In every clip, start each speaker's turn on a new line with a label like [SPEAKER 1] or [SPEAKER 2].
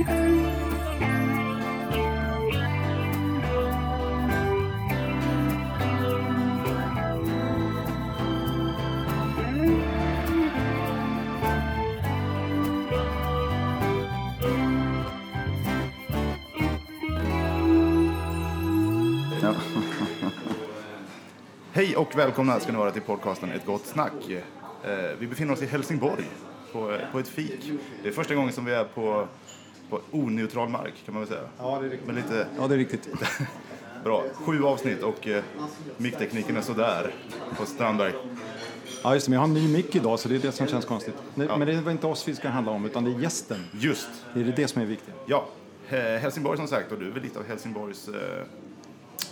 [SPEAKER 1] Hej och välkomna ska ni vara till podcasten Ett gott snack. Eh, vi befinner oss i Helsingborg på, på ett fik. Det är första gången som vi är på, på oneutral mark kan man väl säga.
[SPEAKER 2] Ja, det är riktigt.
[SPEAKER 1] Men lite
[SPEAKER 2] Ja, det är riktigt.
[SPEAKER 1] bra. Sju avsnitt och eh, micktekniken är sådär på Strandberg.
[SPEAKER 2] Ja, just det, men jag har en ny mick idag så det är det som känns konstigt. Nej, Men det var inte oss vi ska handla om utan det är gästen.
[SPEAKER 1] Just,
[SPEAKER 2] Det är det som är viktigt.
[SPEAKER 1] ja. Helsingborg som sagt och du är väl lite av Helsingborgs... Eh,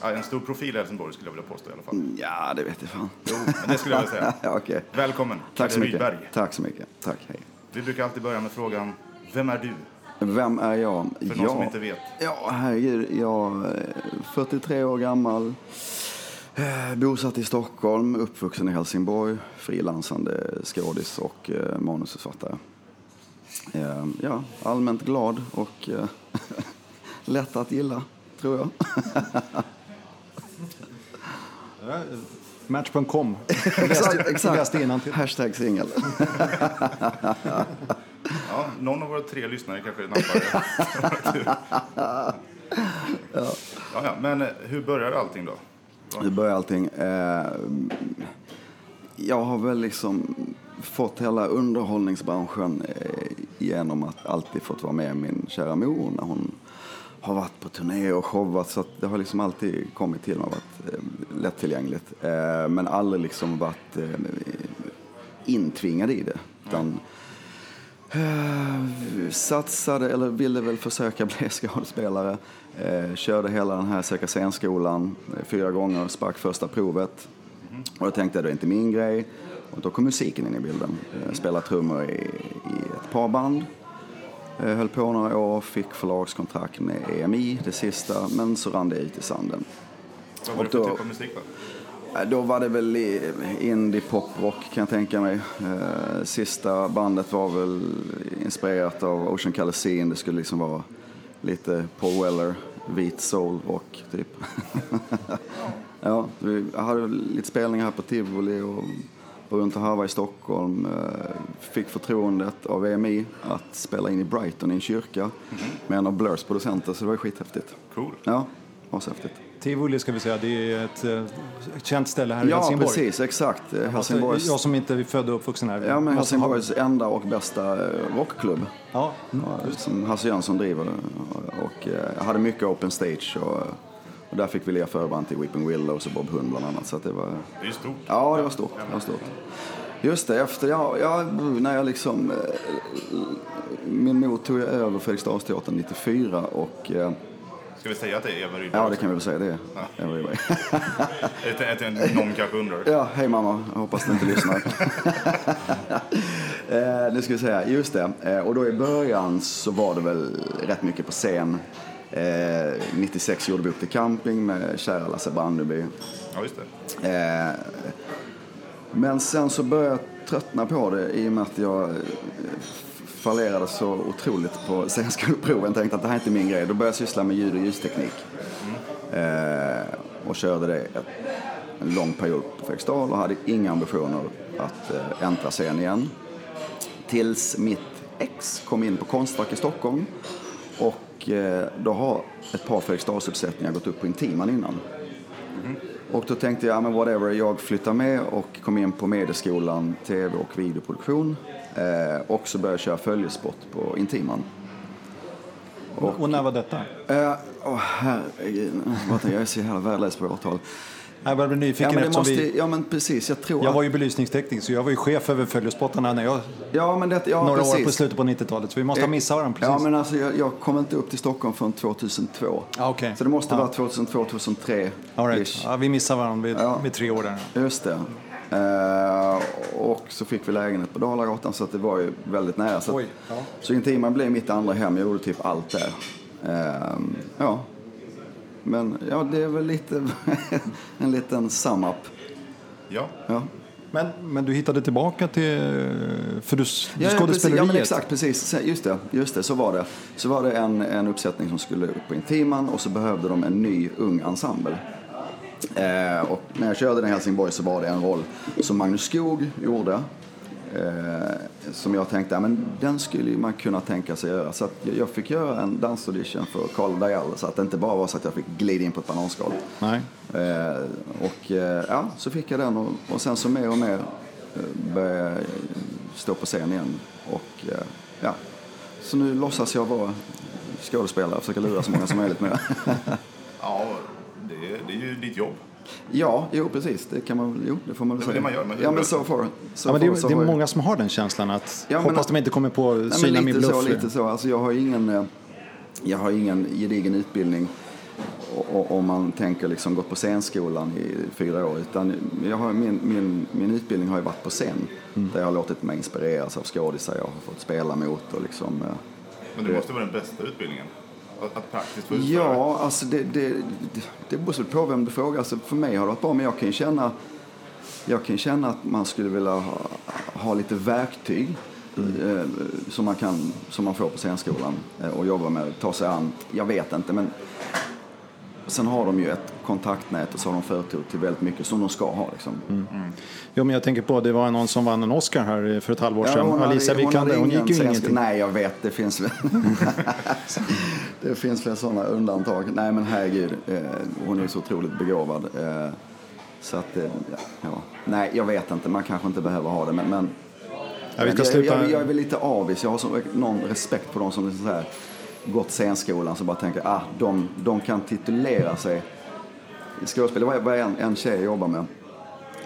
[SPEAKER 1] ja, en stor profil i Helsingborg skulle jag vilja påstå i alla fall.
[SPEAKER 3] ja, det vet jag fan.
[SPEAKER 1] Jo, men det skulle jag vilja säga.
[SPEAKER 3] Ja, Okej.
[SPEAKER 1] Välkommen,
[SPEAKER 3] Tack så mycket.
[SPEAKER 1] Rydberg.
[SPEAKER 3] Tack så mycket. Tack, hej.
[SPEAKER 1] Vi brukar alltid börja med frågan, vem är du?
[SPEAKER 3] Vem är jag?
[SPEAKER 1] För någon som inte vet.
[SPEAKER 3] Ja, herregud. Jag är 43 år gammal. Eh, Bosatt i Stockholm, uppvuxen i Helsingborg. Frilansande skådis och eh, manusförfattare. Eh, ja, allmänt glad och eh, lätt att gilla, tror jag.
[SPEAKER 2] Match.com.
[SPEAKER 3] exakt, exakt. Hashtag singel.
[SPEAKER 1] Ja, någon av våra tre lyssnare kanske nappar. ja. Ja, men eh, hur börjar allting då?
[SPEAKER 3] Hur börjar allting? Eh, jag har väl liksom fått hela underhållningsbranschen eh, genom att alltid fått vara med min kära mor när hon har varit på turné och showat. Så det har liksom alltid kommit till mig och varit eh, lättillgängligt. Eh, men aldrig liksom varit eh, intvingad i det. Utan, Eh, satsade, eller ville väl försöka bli skådespelare. Eh, körde hela den här söka scenskolan eh, fyra gånger, sprack första provet. Och då tänkte jag, det är inte min grej. Och då kom musiken in i bilden. Eh, spelade trummor i, i ett par band. Eh, höll på några år, fick förlagskontrakt med EMI, det sista, men så rann det ut i sanden.
[SPEAKER 1] Vad var det för typ av musik då?
[SPEAKER 3] Eh, Då var det väl indie poprock kan jag tänka mig. Eh, Sista bandet var väl inspirerat av Ocean Colour Scene. Det skulle liksom vara lite Paul Weller, vit soul rock typ. ja, vi hade lite spelningar här på Tivoli och runt och harvade i Stockholm. Eh, Fick förtroendet av EMI att spela in i Brighton i en kyrka med en av Blurs producenter så det var skithäftigt.
[SPEAKER 1] Cool.
[SPEAKER 3] Ja, ashäftigt.
[SPEAKER 2] Tivoli ska vi säga, det är ett, eh, ett känt ställe här i
[SPEAKER 3] Ja,
[SPEAKER 2] Helsingborg.
[SPEAKER 3] precis, exakt. Eh,
[SPEAKER 2] Alltså,
[SPEAKER 3] Helsingborgs...
[SPEAKER 2] Jag som inte är född och uppvuxen här.
[SPEAKER 3] Ja, men
[SPEAKER 2] måste ha-
[SPEAKER 3] Helsingborgs enda och bästa eh, rockklubb.
[SPEAKER 2] Ja, mm.
[SPEAKER 3] Ja, Som Hasse Jönsson driver. Och eh, jag hade mycket open stage. Och, och där fick vi lira förband till Weeping Willows och Bob Hund bland annat. Så att det var,
[SPEAKER 1] Det är ju stort.
[SPEAKER 3] ja, det var stort. Det var stort. Just det, efter, ja, ja, när jag liksom... eh, Min mor tog jag över Fredriksdalsteatern 94 och...
[SPEAKER 1] Ska vi säga att det är Eva Rydberg
[SPEAKER 3] Ja, det kan vi väl säga det. Eva Rydberg.
[SPEAKER 1] Ett, ett, ett, någon kanske undrar.
[SPEAKER 3] Ja, hej mamma. Jag hoppas du inte lyssnar. eh, nu ska vi säga, just det. Eh, och då i början så var det väl rätt mycket på scen. Eh, 96 gjorde vi upp till camping med kära Lasse Brandeby.
[SPEAKER 1] Ja, just det.
[SPEAKER 3] Eh, men sen så började jag tröttna på det i och med att jag eh, fallerade så otroligt på scenskoleproven. Tänkte att det här är inte min grej. Då började jag syssla med ljud och ljusteknik. Eh, och körde det ett, en lång period på Fredriksdal och hade inga ambitioner att eh, äntra scen igen. Tills mitt ex kom in på Konstfack i Stockholm. Och eh, då har ett par Fredriksdalsuppsättningar gått upp på Intiman innan. Och då tänkte jag, ja, men whatever, jag flyttar med och kom in på Medieskolan, tv och videoproduktion. Eh, och så började jag köra följesport på Intiman.
[SPEAKER 2] och, och när var detta?
[SPEAKER 3] Eh, Åh herregud, jag är så jävla värdelös på årtal.
[SPEAKER 2] Jag börjar bli
[SPEAKER 3] Ja
[SPEAKER 2] nyfiken
[SPEAKER 3] men, det
[SPEAKER 2] eftersom
[SPEAKER 3] måste,
[SPEAKER 2] vi...
[SPEAKER 3] ja men precis, jag tror
[SPEAKER 2] Jag var ju belysningstekniker så jag var ju chef över följespottarna när jag...
[SPEAKER 3] ja, men det, ja,
[SPEAKER 2] några
[SPEAKER 3] precis.
[SPEAKER 2] år på slutet på 90-talet. Så vi måste ha missat varandra precis.
[SPEAKER 3] Ja men alltså jag, jag kom inte upp till Stockholm förrän 2002.
[SPEAKER 2] Ja, okej.
[SPEAKER 3] Så det måste
[SPEAKER 2] Ja.
[SPEAKER 3] vara 2002, 2003.
[SPEAKER 2] All right. ja, vi missar varandra vid,
[SPEAKER 3] Ja.
[SPEAKER 2] vid tre år där.
[SPEAKER 3] Just det. Eh, och så fick vi lägenhet på Dalagatan så att det var ju väldigt nära. Så,
[SPEAKER 2] Oj, ja.
[SPEAKER 3] så Intiman blev mitt andra hem. Jag gjorde typ allt där. Eh, ja. Men ja, det är väl lite en liten sum up.
[SPEAKER 1] Ja.
[SPEAKER 3] Ja.
[SPEAKER 2] Men, men du hittade tillbaka till... För du, du
[SPEAKER 3] Ja, ja, precis,
[SPEAKER 2] skådespeleriet.
[SPEAKER 3] ja men exakt, precis. Just det, just det, så var det. Så var det en, en uppsättning som skulle upp på Intiman och så behövde de en ny ung ensemble. Eh, och när jag körde den i Helsingborg så var det en roll som Magnus Skog gjorde. Eh, som jag tänkte, ja, men den skulle man kunna tänka sig göra. Så att jag, fick göra en dansaudition för Karl Dajal så att det inte bara var så att jag fick glida in på ett bananskal.
[SPEAKER 2] Nej.
[SPEAKER 3] Eh, och eh, ja, så fick jag den och, och sen så mer och mer eh, började jag stå på scen igen. Och eh, ja, så nu låtsas jag vara skådespelare och försöka lura så många som möjligt med det.
[SPEAKER 1] Ja, det, är- det är ju ditt jobb.
[SPEAKER 3] Ja, jo precis, det kan man väl, jo det får man väl säga.
[SPEAKER 1] det man gör, man
[SPEAKER 3] ja men så får så
[SPEAKER 2] Ja, men det,
[SPEAKER 3] så
[SPEAKER 2] det är många som har den känslan att
[SPEAKER 3] Ja, men-
[SPEAKER 2] hoppas de inte kommer på
[SPEAKER 3] Nej,
[SPEAKER 2] syna min bluff.
[SPEAKER 3] så, lite så. Alltså, jag har ingen, eh, jag har ingen gedigen utbildning om man tänker liksom gått på scenskolan i fyra år. Utan jag har, min, min, min utbildning har ju varit på scen.
[SPEAKER 2] Mm.
[SPEAKER 3] Där jag har låtit mig inspireras av skådisar jag har fått spela mot. Och liksom, eh,
[SPEAKER 1] Men det måste vara den bästa utbildningen. Att, praktiskt få utföra.
[SPEAKER 3] Ja, alltså det, det, det, beror på vem du frågar. Alltså för mig har det varit bra, men jag kan känna, jag kan känna att man skulle vilja ha, ha lite verktyg eh, som, man kan, som man får på scenskolan eh, och jobba med, ta sig an. Jag vet inte, men sen har de ju ett kontaktnät och så har de förtur till väldigt mycket som de ska ha. Liksom.
[SPEAKER 2] Jo, men jag tänker på, det var någon som vann en Oscar här för ett halvår sedan.
[SPEAKER 3] hon
[SPEAKER 2] Alicia
[SPEAKER 3] hon
[SPEAKER 2] Vikander, hon gick ju ingenting.
[SPEAKER 3] Nej, jag vet. Det finns väl det finns väl sådana undantag. Nej, men herregud. Eh, hon är så otroligt begåvad. Eh, så att, eh, ja. Nej, jag vet inte. Man kanske inte behöver ha det. Men, men
[SPEAKER 2] Ja, vi ska
[SPEAKER 3] jag, jag, jag är väl lite avis. Jag har så, någon respekt för de som liksom så här, gått scenskolan så bara tänker ah, de, de kan titulera sig i skådespel. Det var, var en, en tjej jag jobbade med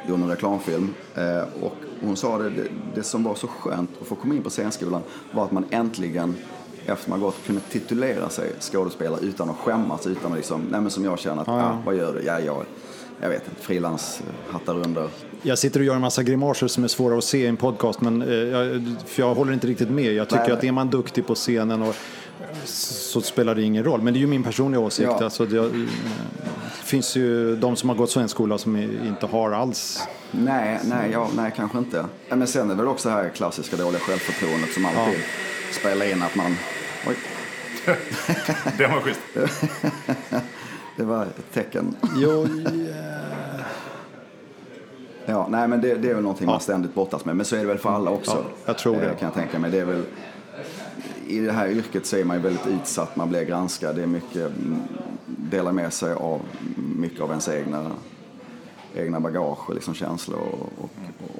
[SPEAKER 3] gjorde en reklamfilm. Eh, och hon sa det, det, det som var så skönt att få komma in på scenskolan var att man äntligen efter man gått kunde titulera sig skådespelare utan att skämmas. Utan att liksom, nej men som jag känner att,
[SPEAKER 2] Ja, ja.
[SPEAKER 3] ah, vad gör du? Ja, jag, jag vet inte, frilans, hattar under.
[SPEAKER 2] Jag sitter och gör en massa grimaser som är svåra att se i en podcast, men eh, jag, för jag håller inte riktigt med. Jag tycker
[SPEAKER 3] Nej.
[SPEAKER 2] att är man duktig på scenen och, så spelar det ingen roll. Men det är ju min personliga åsikt.
[SPEAKER 3] Ja.
[SPEAKER 2] Alltså, det, eh, det finns ju de som har gått svensk skola som inte har alls.
[SPEAKER 3] Nej, nej, ja, nej kanske inte. Ja, Men sen är det väl också det här klassiska dåliga självförtroendet som alltid spelar in att man... Oj,
[SPEAKER 1] Det var schysst.
[SPEAKER 3] det var ett tecken.
[SPEAKER 2] Jo,
[SPEAKER 3] Ja, nej men det, det är väl någonting man ständigt brottas med. Men så är det väl för alla också.
[SPEAKER 2] Ja, jag tror det.
[SPEAKER 3] Eh, Kan jag tänka mig. Det är väl, I det här yrket så är man ju väldigt utsatt. Man blir granskad. Det är mycket, mm, delar med sig av mycket av ens egna, egna bagage och liksom känslor. Och, och,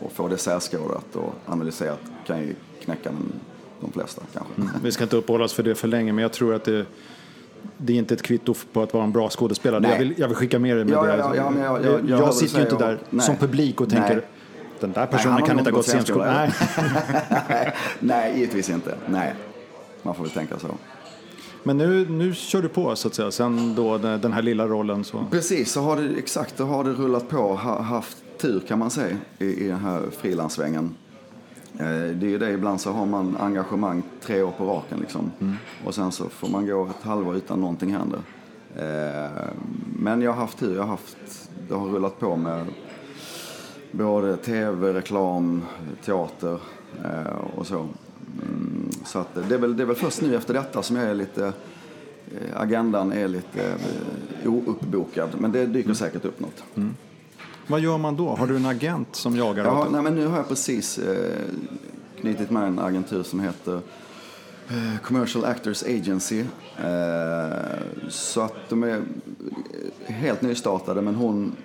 [SPEAKER 3] och få det särskådat och analyserat kan ju knäcka de, de flesta kanske.
[SPEAKER 2] vi ska inte uppehålla oss för det för länge, men jag tror att det, det är inte ett kvitto på att vara en bra skådespelare.
[SPEAKER 3] Nej.
[SPEAKER 2] Jag vill, jag vill skicka med det med
[SPEAKER 3] Ja,
[SPEAKER 2] det.
[SPEAKER 3] ja, ja, men jag- jag- jag du
[SPEAKER 2] sitter ju inte där
[SPEAKER 3] och- nej.
[SPEAKER 2] som publik och tänker
[SPEAKER 3] Nej.
[SPEAKER 2] den där personen
[SPEAKER 3] har
[SPEAKER 2] kan inte ha gått
[SPEAKER 3] scenskola.
[SPEAKER 2] Nej.
[SPEAKER 3] nej, nej, givetvis inte. Nej, man får väl tänka så.
[SPEAKER 2] Men nu, nu kör du på så att säga, sen då den här lilla rollen så.
[SPEAKER 3] Precis, så har det, exakt, så har det rullat på. Ha, haft tur kan man säga i, i den här frilanssvängen. Eh, det är ju det, ibland så har man engagemang tre år på raken liksom. Och sen så får man gå ett halvår utan någonting händer. Eh, men jag har haft tur, jag har haft, det har rullat på med både tv, reklam, teater eh, och så. Mm, så att det, är väl, det är väl först nu efter detta som jag är lite eh, agendan är lite eh, ouppbokad, men det dyker säkert upp något.
[SPEAKER 2] Vad gör man då? Har du en agent som jagar?
[SPEAKER 3] Ja, nej, men nu har jag precis eh, knutit med en agentur som heter eh, Commercial Actors Agency. Eh, så att de är helt nystartade, men hon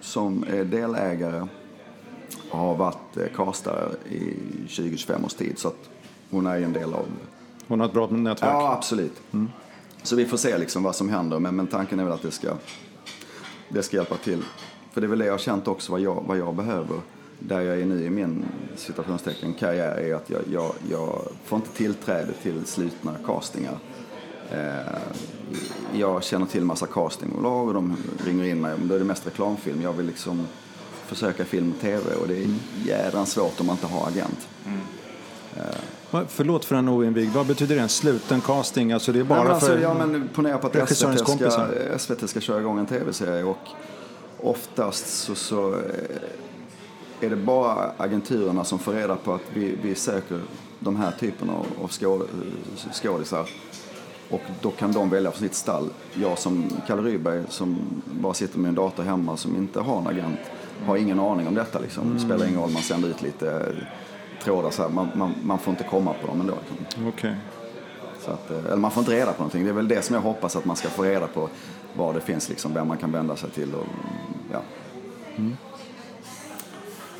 [SPEAKER 3] som är delägare har varit eh, castare i 20-25 års tid. Så att hon är ju en del av
[SPEAKER 2] Hon har ett bra nätverk.
[SPEAKER 3] Ja, absolut. Så vi får se liksom vad som händer. Men, men tanken är väl att det ska, det ska hjälpa till. För det är väl det jag har känt också vad jag, vad jag behöver. Där jag är nu i min citationstecken karriär är att jag, jag, jag får inte tillträde till slutna castingar. Eh, jag känner till massa castingbolag och de ringer in mig. Men då är det mest reklamfilm. Jag vill liksom försöka film och tv och det är jädrans svårt om man inte har agent.
[SPEAKER 2] Va- Förlåt för en oinvigd. Vad betyder det? En sluten casting? Alltså det är bara
[SPEAKER 3] Nej, men alltså,
[SPEAKER 2] för...
[SPEAKER 3] ja, men ponera på att SVT ska. SVT ska köra igång en tv-serie och oftast så, så eh, är det bara agenturerna som får reda på att vi, vi söker de här typerna av, av skåd, skådisar och då kan de välja för sitt stall. Jag som Kalle Ryberg som bara sitter med en dator hemma som inte har en agent har ingen aning om detta. Liksom. Det spelar ingen roll, man sänder ut lite trådar så här. Man, man, man får inte komma på dem ändå.
[SPEAKER 2] Okej.
[SPEAKER 3] Så att, eh, eller man får inte reda på någonting. Det är väl det som jag hoppas att man ska få reda på. Vad det finns, liksom, vem man kan vända sig till. Och, ja.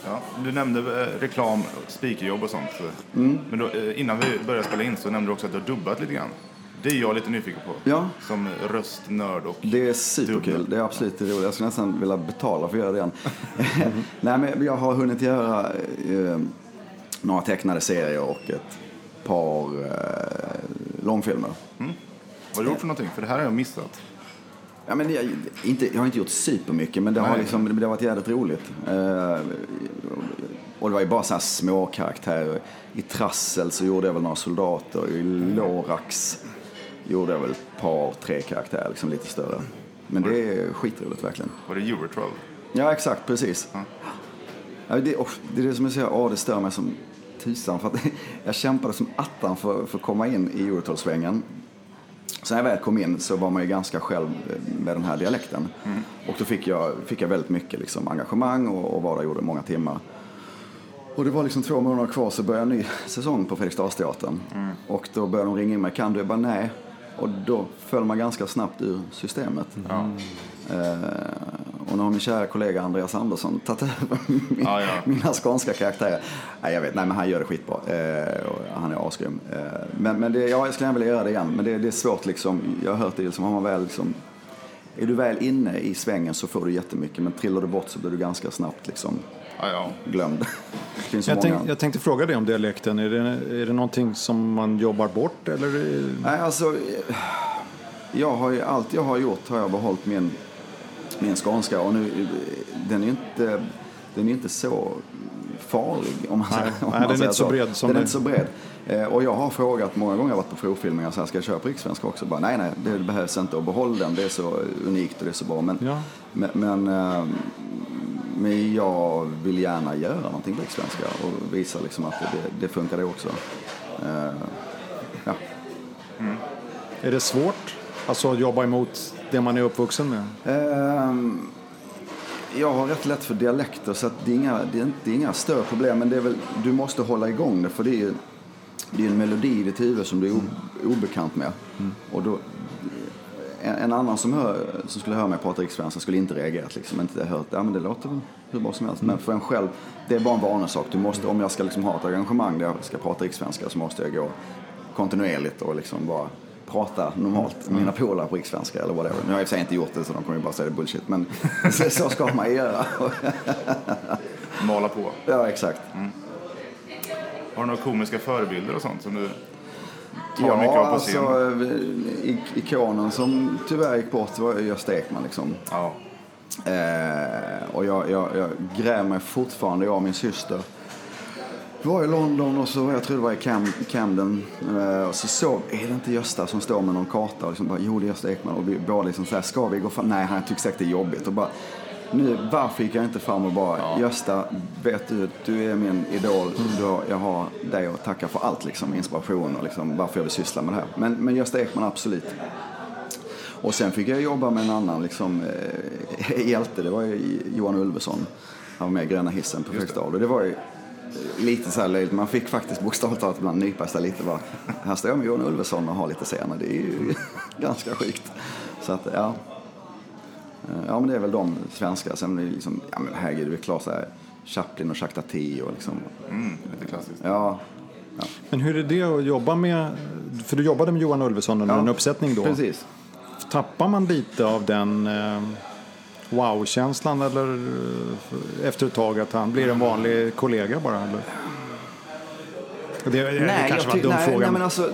[SPEAKER 1] Ja, du nämnde eh, reklam, speakerjobb och sånt.
[SPEAKER 3] Mm.
[SPEAKER 1] Men då, eh, innan vi började spela in så nämnde du också att du har dubbat lite grann. Det är jag lite nyfiken på.
[SPEAKER 3] Ja.
[SPEAKER 1] Som röstnörd och...
[SPEAKER 3] Det är superkul.
[SPEAKER 1] Dubbel.
[SPEAKER 3] Det är absolut det roliga. Jag skulle nästan vilja betala för att göra det igen. Nej, men jag har hunnit göra eh, några tecknade serier och ett par eh, långfilmer.
[SPEAKER 1] Vad har du gjort för någonting? För det här har jag missat.
[SPEAKER 3] Ja, men jag, inte, jag har inte gjort supermycket, men det har, liksom, det har varit jävligt roligt. Eh, och det var ju bara så här små karaktärer. I Trassel så gjorde jag väl några soldater. I Lorax gjorde jag väl ett par, tre karaktärer, liksom lite större. Men det är skitroligt verkligen.
[SPEAKER 1] Var det Eurotrail?
[SPEAKER 3] Ja, exakt, precis. Ja, det, och det är det som jag säger, ja, det stör mig som tusan. För jag kämpade som attan för, för att komma in i Eurotalsvängen. Så när jag väl kom in så var man ju ganska själv med den här dialekten. Och då fick jag, fick jag väldigt mycket liksom, engagemang och, och gjorde många timmar. Och det var liksom två månader kvar så började en ny säsong på Fredriksdalsteatern. Och då började de ringa in mig, kan du? Jag bara nej. Och då föll man ganska snabbt ur systemet. Eh, och nu har min kära kollega Andreas Andersson tagit över min,
[SPEAKER 1] Ja, ja.
[SPEAKER 3] mina skånska karaktärer. Nej, jag vet, nej men han gör det skitbra. Eh, och han är asgrym. Eh, men men det, ja, jag skulle gärna vilja göra det igen. Men det, det är svårt liksom. Jag har hört det liksom, har man väl liksom är du väl inne i svängen så får du jättemycket. Men trillar du bort så blir du ganska snabbt liksom
[SPEAKER 1] Ja, ja.
[SPEAKER 3] glömd.
[SPEAKER 2] Jag, tänk, jag tänkte fråga dig om dialekten. Är det, är det någonting som man jobbar bort? Eller? är-
[SPEAKER 3] Nej, alltså, eh, jag har ju, allt jag har gjort har jag behållit min, min skånska och nu, eh, den är ju inte, den är inte så farlig om man,
[SPEAKER 2] Nej,
[SPEAKER 3] säger, om
[SPEAKER 2] nej,
[SPEAKER 3] man
[SPEAKER 2] den är
[SPEAKER 3] säger
[SPEAKER 2] inte så bred som
[SPEAKER 3] Den är inte så bred. Eh, Och jag har frågat många gånger, jag har varit på provfilmningar, så här, ska jag köra på rikssvenska också? Bara, nej, nej, det behövs inte och behåll den, det är så unikt och det är så bra. Men,
[SPEAKER 2] Ja.
[SPEAKER 3] men, men, eh, men jag vill gärna göra någonting på rikssvenska och visa liksom att det, det funkar det också. Ja.
[SPEAKER 2] Är det svårt? Alltså att jobba emot det man är uppvuxen med?
[SPEAKER 3] Ehm, jag har rätt lätt för dialekter så att det, är inga, det, är det är inga större problem. Men det är väl, du måste hålla igång det för det är det är en melodi i ditt huvud som du är obekant med. Och då, en, en annan som, hör, som skulle höra mig prata rikssvenska skulle inte reagerat. Liksom, inte hört, ja men det låter väl hur bra som helst. Men för en själv, det är bara en vanesak. Du måste, om jag ska liksom ha ett engagemang där jag ska prata rikssvenska så måste jag gå kontinuerligt och liksom bara prata normalt med mina polare på rikssvenska eller whatever. Nu har jag i och för sig inte gjort det så de kommer ju bara säga det bullshit. Men så, så ska man göra.
[SPEAKER 1] Mala på.
[SPEAKER 3] ja, exakt.
[SPEAKER 1] Har du några komiska förebilder och sånt som du tar mycket av på scen?
[SPEAKER 3] alltså ikonen som tyvärr gick bort var ju Gösta Ekman liksom.
[SPEAKER 1] Ja.
[SPEAKER 3] Eh, och jag, jag, jag grämer mig fortfarande, jag och min syster. Var i London och så jag tror det var i Cam, Camden. Eh, och så såg, är det inte Gösta som står med någon karta och liksom bara, jo det är Gösta Ekman. Och vi båda liksom så här, ska vi gå fram? Nej, han tycker säkert det är jobbigt. Och bara, nu, varför gick jag inte fram och bara, Gösta, vet du, du är min idol. Du har, jag har dig att tacka för allt, liksom, inspiration och liksom, varför jag vill syssla med det här. Men, men Gösta Ekman, absolut. Och sen fick jag jobba med en annan liksom, eh, hjälte, det var ju Johan Ulveson. Han var med i Gröna hissen på Fredriksdal. Och det var ju lite så här löjligt. Man fick faktiskt bokstavligt talat ibland nypa sig lite. Bara, här står jag med Johan Ulveson och har lite scener. Det är ju ganska sjukt. Så att, ja. Eh, Ja, men det är väl de svenska. Sen är det liksom, ja men herregud, det är klart så här Chaplin och Jacques Tati och liksom,
[SPEAKER 1] Mm, lite klassiskt.
[SPEAKER 3] ja.
[SPEAKER 2] Men hur är det att jobba med, för du jobbade med Johan Ulveson under
[SPEAKER 3] Ja,
[SPEAKER 2] en uppsättning då.
[SPEAKER 3] Precis.
[SPEAKER 2] Tappar man lite av den eh, wow-känslan eller eh, efter ett tag att han blir en vanlig kollega bara? Eller? Det, det, det kanske var en dum
[SPEAKER 3] nej,
[SPEAKER 2] fråga.
[SPEAKER 3] Nej,
[SPEAKER 2] men-
[SPEAKER 3] alltså,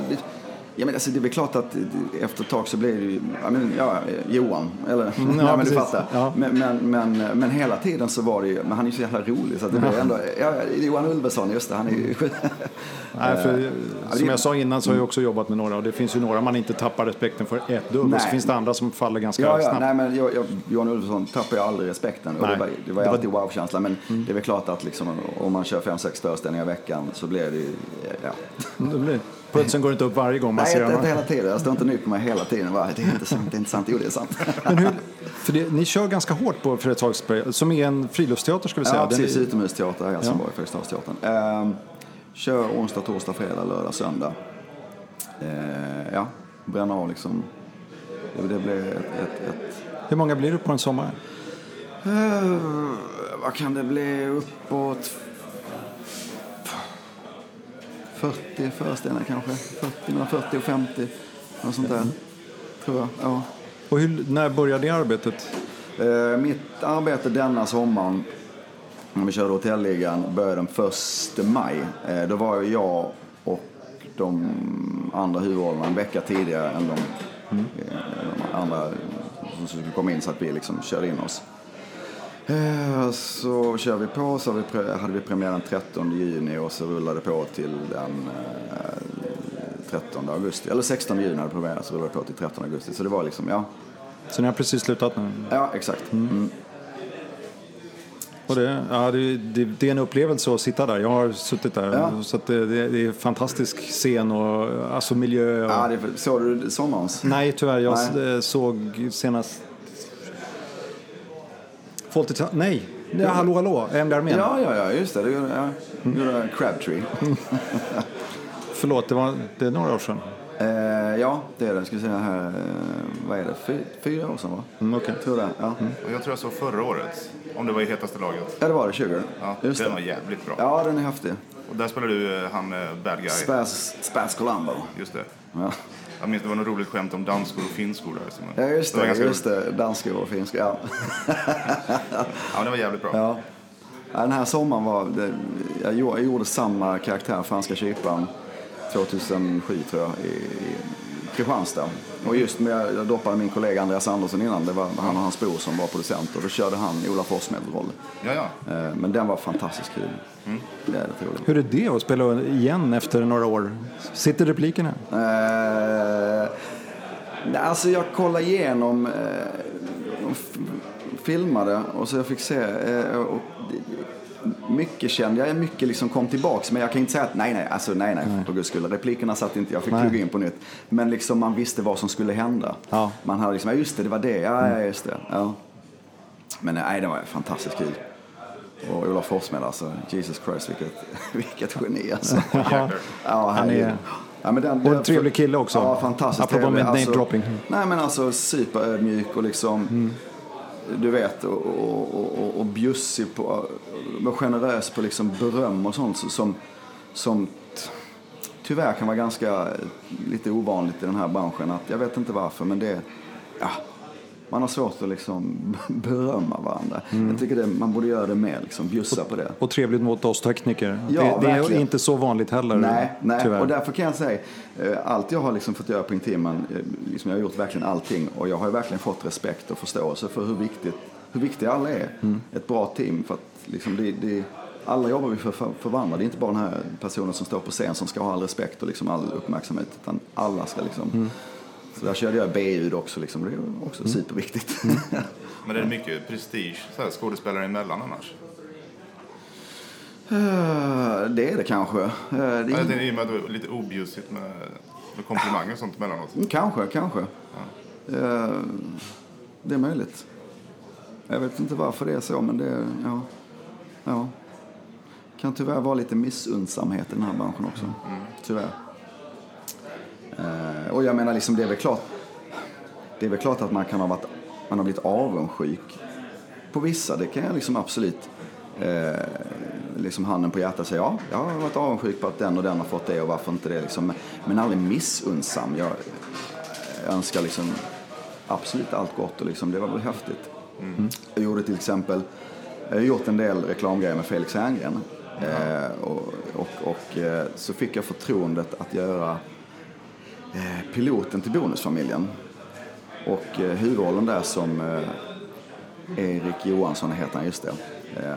[SPEAKER 3] Ja, men alltså, det är väl klart att eh, efter ett tag så blir det ju, ja, men, ja Johan, eller,
[SPEAKER 2] ja,
[SPEAKER 3] nej, men du fattar.
[SPEAKER 2] Ja.
[SPEAKER 3] Men, men, men, men hela tiden så var det ju, men han är ju så jävla rolig så det blir ändå, ja, Johan Ulveson, just det, han är ju
[SPEAKER 2] Nej, för,
[SPEAKER 3] det-
[SPEAKER 2] som jag sa innan så har jag också jobbat med några och det finns ju några man inte tappar respekten för ett dugg. Och så finns det andra som faller ganska
[SPEAKER 3] Ja, ja,
[SPEAKER 2] snabbt.
[SPEAKER 3] nej, men jag, jag, Johan Ulveson tappar jag aldrig respekten. Och
[SPEAKER 2] Nej.
[SPEAKER 3] det var, det var alltid wow-känsla. Men det är väl klart att liksom, om man kör fem, sex föreställningar i veckan så blir det ju, ja.
[SPEAKER 2] Det blir- Pulsen går inte upp varje gång man
[SPEAKER 3] Nej,
[SPEAKER 2] ser
[SPEAKER 3] inte, inte hela tiden. Jag står inte nyp på mig hela tiden. Bara, det är inte sant, det är inte sant. Jo, det är sant.
[SPEAKER 2] Men hur, för det, ni kör ganska hårt på Fredriksdalsberg, som är en friluftsteater ska vi säga.
[SPEAKER 3] Ja,
[SPEAKER 2] Den
[SPEAKER 3] precis. Utomhusteater i Helsingborg, Fredriksdalsteatern. Ehm, kör onsdag, torsdag, fredag, lördag, söndag. Ehm, ja, bränner av liksom. Det, det blir ett, ett, ett
[SPEAKER 2] Hur många blir det på en sommar?
[SPEAKER 3] Eh, vad kan det bli? Uppåt 40 föreställningar kanske. 40, mellan 40 och 50. Något sånt där. Tror jag. Ja.
[SPEAKER 2] Och hur, när börjar det arbetet?
[SPEAKER 3] Eh, mitt arbete denna sommaren, när vi körde Hotelligan, började den 1 maj. Eh, då var jag och de andra huvudrollerna en vecka tidigare än de, eh, de andra som skulle komma in så att vi liksom körde in oss. Eh, Så kör vi på, så hade vi premiär den 13 juni och så rullade det på till den eh, 13 augusti. Eller 16 juni hade vi premiär, så rullade det på till 13 augusti. Så det var liksom, ja,
[SPEAKER 2] Så ni har precis slutat nu?
[SPEAKER 3] ja exakt. Mm.
[SPEAKER 2] Och det, ja, det, det, det är en upplevelse att sitta där. Jag har suttit där.
[SPEAKER 3] Ja.
[SPEAKER 2] Så det, det, är en fantastisk scen och alltså miljö. Och...
[SPEAKER 3] Ja, det, såg du sommarens?
[SPEAKER 2] Nej, tyvärr. Jag
[SPEAKER 3] Nej.
[SPEAKER 2] eh, såg senast... Fawlty Town- Nej, ja, hallå hallå, Hemliga armén.
[SPEAKER 3] Ja, ja, ja, just det. Det gjorde, ja. det gjorde Crabtree.
[SPEAKER 2] Förlåt, det, var, det är några år sedan.
[SPEAKER 3] Eh, ja, det är det. Ska vi säga här, eh, vad är det? Fy, fyra år sedan va?
[SPEAKER 2] Mm, okej.
[SPEAKER 3] Tror det. Ja.
[SPEAKER 1] Och jag tror jag såg förra året, om det var i hetaste laget.
[SPEAKER 3] ja, det var det. 20.
[SPEAKER 1] Ja,
[SPEAKER 3] just
[SPEAKER 1] den
[SPEAKER 3] det.
[SPEAKER 1] var jävligt bra.
[SPEAKER 3] Ja, den är häftig.
[SPEAKER 1] Och där spelar du eh, han eh, bad guy.
[SPEAKER 3] Spaz, Spaz Columbo.
[SPEAKER 1] Just det.
[SPEAKER 3] Ja.
[SPEAKER 1] Jag minns det var något roligt skämt om danskor och finskor där. som-
[SPEAKER 3] ja, just det.
[SPEAKER 1] ganska
[SPEAKER 3] Just det. Danska och finska. Ja.
[SPEAKER 1] Ja, det var jävligt bra.
[SPEAKER 3] Ja. Den här sommaren var det, jag, gjorde, jag gjorde samma karaktär, franska kyparen, 2007 tror jag, i, i Kristianstad. Och just med, jag doppade min kollega Andreas Andersson innan, det var han och hans bror som var producent och då körde han Ola Forssmed roll.
[SPEAKER 1] Ja, ja.
[SPEAKER 3] Eh, Men den var fantastiskt kul. Det är det roligt.
[SPEAKER 2] Hur är det att spela igen efter några år? Sitter replikerna?
[SPEAKER 3] Eh, nej, alltså jag kollade igenom eh, filmade och så jag fick se. Eh, och mycket kände jag, mycket liksom kom tillbaks. Men jag kan inte säga att nej, nej, alltså nej, nej, för guds skull. Replikerna satt inte, jag fick
[SPEAKER 2] Nej.
[SPEAKER 3] plugga in på nytt. Men liksom man visste vad som skulle hända.
[SPEAKER 2] Ja.
[SPEAKER 3] Man hade liksom, ja just det, det var det, ja, ja just det. Ja. Men nej, det var fantastiskt kul. Och Olof Forssmed alltså, Jesus Christ vilket, vilket geni alltså.
[SPEAKER 2] Ja. Han är-
[SPEAKER 3] Ja, men den,
[SPEAKER 2] Och en trevlig kille också.
[SPEAKER 3] Ja, fantastiskt
[SPEAKER 2] Apropå
[SPEAKER 3] trevlig.
[SPEAKER 2] med name-dropping.
[SPEAKER 3] Nej, men alltså superödmjuk och liksom,
[SPEAKER 2] Mm
[SPEAKER 3] du vet, och, och, och, och, bjussig på, och generös på liksom beröm och sånt som, som tyvärr kan vara ganska lite ovanligt i den här branschen. Att, jag vet inte varför, men det, ja, man har svårt att liksom berömma varandra.
[SPEAKER 2] Mm.
[SPEAKER 3] Jag tycker det, man borde göra det mer, liksom, bjussa på det.
[SPEAKER 2] Och trevligt mot oss tekniker.
[SPEAKER 3] Ja,
[SPEAKER 2] det, det är inte så vanligt heller.
[SPEAKER 3] Nej, nej.
[SPEAKER 2] tyvärr.
[SPEAKER 3] och därför kan jag säga, eh, allt jag har liksom fått göra på Intiman, eh, liksom jag har gjort verkligen allting och jag har verkligen fått respekt och förståelse för hur viktigt, hur viktiga alla är.
[SPEAKER 2] Mm.
[SPEAKER 3] Ett bra team, för att liksom det, det, alla jobbar vi för, för, för varandra. Det är inte bara den här personen som står på scen som ska ha all respekt och liksom all uppmärksamhet, utan alla ska liksom
[SPEAKER 2] Mm.
[SPEAKER 3] Så där körde jag B-ljud också, liksom. det är också superviktigt.
[SPEAKER 1] Men det är mycket prestige så här, skådespelare emellan annars.
[SPEAKER 3] Eh, det är det kanske. Eh, det är
[SPEAKER 1] Ja, jag tänkte i och med att det är lite objussigt med, med komplimanger och sånt emellanåt.
[SPEAKER 3] Mm, Kanske, kanske. Eh, det är möjligt. Jag vet inte varför det är så, men det är, ja. ja. kan tyvärr vara lite missunnsamhet i den här branschen också. Tyvärr. Och jag menar, liksom, det är väl klart. Det är väl klart att man kan ha varit, man har blivit avundsjuk på vissa. Det kan jag liksom absolut eh, liksom handen på hjärtat säga. Ja, jag har varit avundsjuk på att den och den har fått det och varför inte det. Liksom. Men aldrig missunnsam. Jag, jag önskar liksom absolut allt gott och liksom, det var väl häftigt. Jag gjorde till exempel, jag har gjort en del reklamgrejer med Felix Herngren. Eh, och och, och eh, så fick jag förtroendet att göra Eh, piloten till Bonusfamiljen. Och eh, huvudrollen där som eh, Erik Johansson heter han, just det. Eh,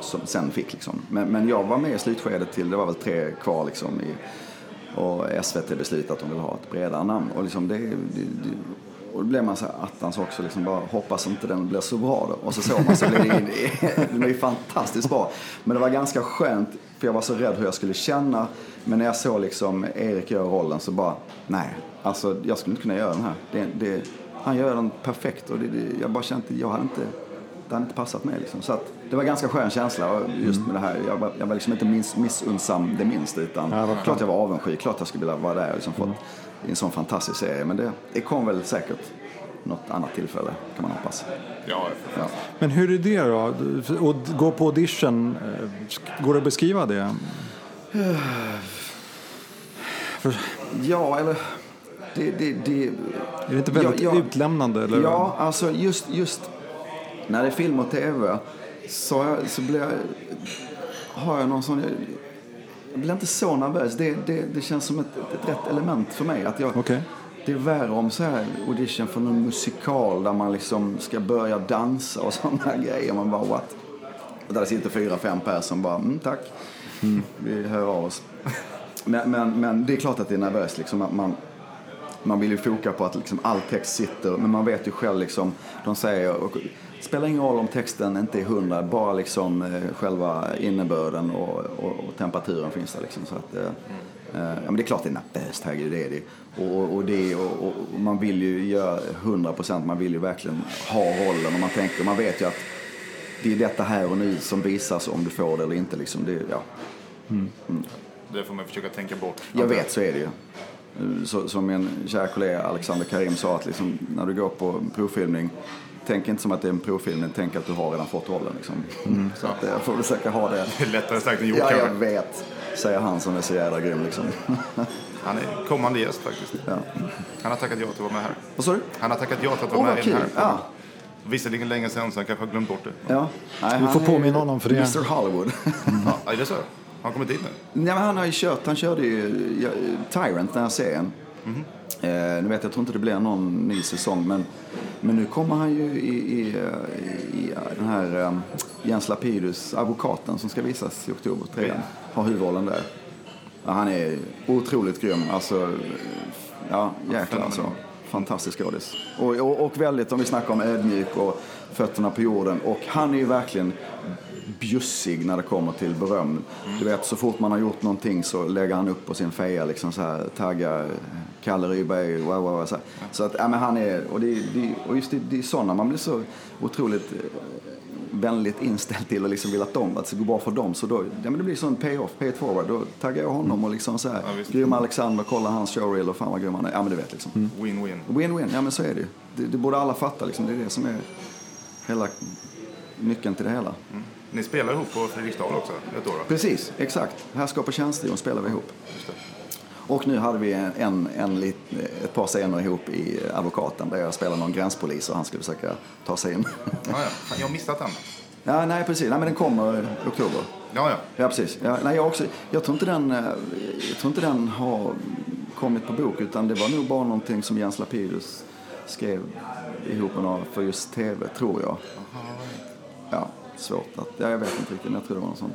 [SPEAKER 3] som sen fick liksom. Men, men jag var med i slutskedet till, det var väl tre kvar liksom. I, och SVT beslutade att de ville ha ett bredare namn. Och, liksom det, det, det, och då blev man så här attans också, liksom bara hoppas inte den blir så bra då. Och så såg man så blev det, det blev fantastiskt bra. Men det var ganska skönt, för jag var så rädd hur jag skulle känna. Men när jag såg liksom Erik göra rollen så bara, nej, alltså jag skulle inte kunna göra den här. Det, det, han gör den perfekt och det, det, jag bara kände, jag hade inte, det hade inte passat mig liksom. Så att, det var ganska skön känsla just med det här. Jag var, jag var liksom inte miss, missunnsam det minsta utan
[SPEAKER 2] Ja,
[SPEAKER 3] klart jag var avundsjuk, klart jag skulle vilja vara där och liksom fått i en sån fantastisk serie. Men det, det kom väl säkert något annat tillfälle kan man hoppas.
[SPEAKER 1] Ja,
[SPEAKER 3] Ja.
[SPEAKER 2] Men hur är det då? Att gå på audition, eh, går det att beskriva det?
[SPEAKER 3] Ja, eller det... det, det
[SPEAKER 2] Är det inte väldigt
[SPEAKER 3] Ja, ja.
[SPEAKER 2] utlämnande? Eller?
[SPEAKER 3] Ja, alltså just, just när det är film och tv så, jag, så blir jag, har jag någon sån... Jag, blir inte så nervös. Det, det, det känns som ett, ett rätt element för mig. Att jag,
[SPEAKER 2] Okej.
[SPEAKER 3] Det är värre om så här audition för någon musikal där man liksom ska börja dansa och sådana grejer. Man bara what? Och där sitter fyra, fem personer som bara mm, tack. Vi hör av oss. Men, men, men det är klart att det är nervöst liksom. Att man, man vill ju foka på att liksom all text sitter, men man vet ju själv liksom, de säger, och, spelar ingen roll om texten inte är hundra, bara liksom eh, själva innebörden och, och, och temperaturen finns där liksom. Så att, eh, ja men det är klart det är nervöst, herregud det är det. Och, och, och, det, och, och, man vill ju göra hundra procent, man vill ju verkligen ha rollen och man tänker, man vet ju att det är detta här och nu som visas om du får det eller inte liksom. Det, ja.
[SPEAKER 1] Det får man försöka tänka bort.
[SPEAKER 3] Jag vet, så är det ju. Så, som min kära kollega Alexander Karim sa, att liksom, när du går på provfilmning, tänk inte som att det är en provfilmning, tänk att du har redan fått rollen. Liksom. Så att eh, jag får försöka ha det.
[SPEAKER 1] Det är lättare sagt än gjort
[SPEAKER 3] Ja, jag
[SPEAKER 1] kanske.
[SPEAKER 3] vet, säger han som är så jävla grym. Liksom.
[SPEAKER 1] Han är kommande gäst faktiskt.
[SPEAKER 3] Ja.
[SPEAKER 1] Han har tackat ja till att vara med här.
[SPEAKER 3] Vad sa du?
[SPEAKER 1] Han har tackat ja till att vara
[SPEAKER 3] Åh,
[SPEAKER 1] med i den här.
[SPEAKER 3] Ja.
[SPEAKER 1] Visserligen länge sedan så han kanske har glömt bort det.
[SPEAKER 3] Ja. Nej,
[SPEAKER 2] Du får påminna honom för det.
[SPEAKER 3] Mr Hollywood.
[SPEAKER 1] Ja, är det så? Har han kommit dit nu?
[SPEAKER 3] Nej, men han har ju kört, han körde ju Tyrant den här serien. Eh, nu vet jag, tror inte det blir någon ny säsong men, men nu kommer han ju i, i, eh, i den här eh, Jens Lapidus, advokaten som ska visas i oktober, 3. Har huvudrollen där. Ja, han är otroligt grym, alltså, ja jäklar alltså. Fantastisk skådis. Och, och, och väldigt, om vi snackar om ödmjuk och fötterna på jorden. Och han är ju verkligen bjussig när det kommer till beröm. Du vet, så fort man har gjort någonting så lägger han upp på sin feja liksom så här, taggar Kalle Ryberg, wow, wow, så, här. så att, ja men han är, och, det, det, och just det, det är sådana man blir så otroligt eh, vänligt inställd till och liksom vill att de, att det går bra för dem. Så då, ja men det blir sån pay-off, pay it forward. Då taggar jag honom och liksom så här,
[SPEAKER 1] Ja,
[SPEAKER 3] grym Alexander, kolla hans showreel och fan vad grym han är. Ja men du vet liksom.
[SPEAKER 1] Win-win.
[SPEAKER 3] Win-win, ja men så är det ju. Det, det borde alla fatta liksom. Det är det som är hela nyckeln till det hela.
[SPEAKER 1] Ni spelar ihop på Fredriksdal också ett år va?
[SPEAKER 3] Precis, exakt. Härskap och tjänstejon spelar vi ihop. Och nu hade vi en, en, en ett par scener ihop i Advokaten där jag spelade någon gränspolis och han skulle försöka ta sig in.
[SPEAKER 1] Ja, ja. Jag har missat den.
[SPEAKER 3] ja, nej, precis. Nej, men den kommer i oktober.
[SPEAKER 1] Ja, ja.
[SPEAKER 3] Ja, precis. Ja, nej, jag, också, jag, tror inte den, jag tror inte den har kommit på bok utan det var nog bara någonting som Jens Lapidus skrev ihop med några för just tv, tror jag. Ja, svårt att... Ja, jag vet inte riktigt, men jag tror det var något sånt.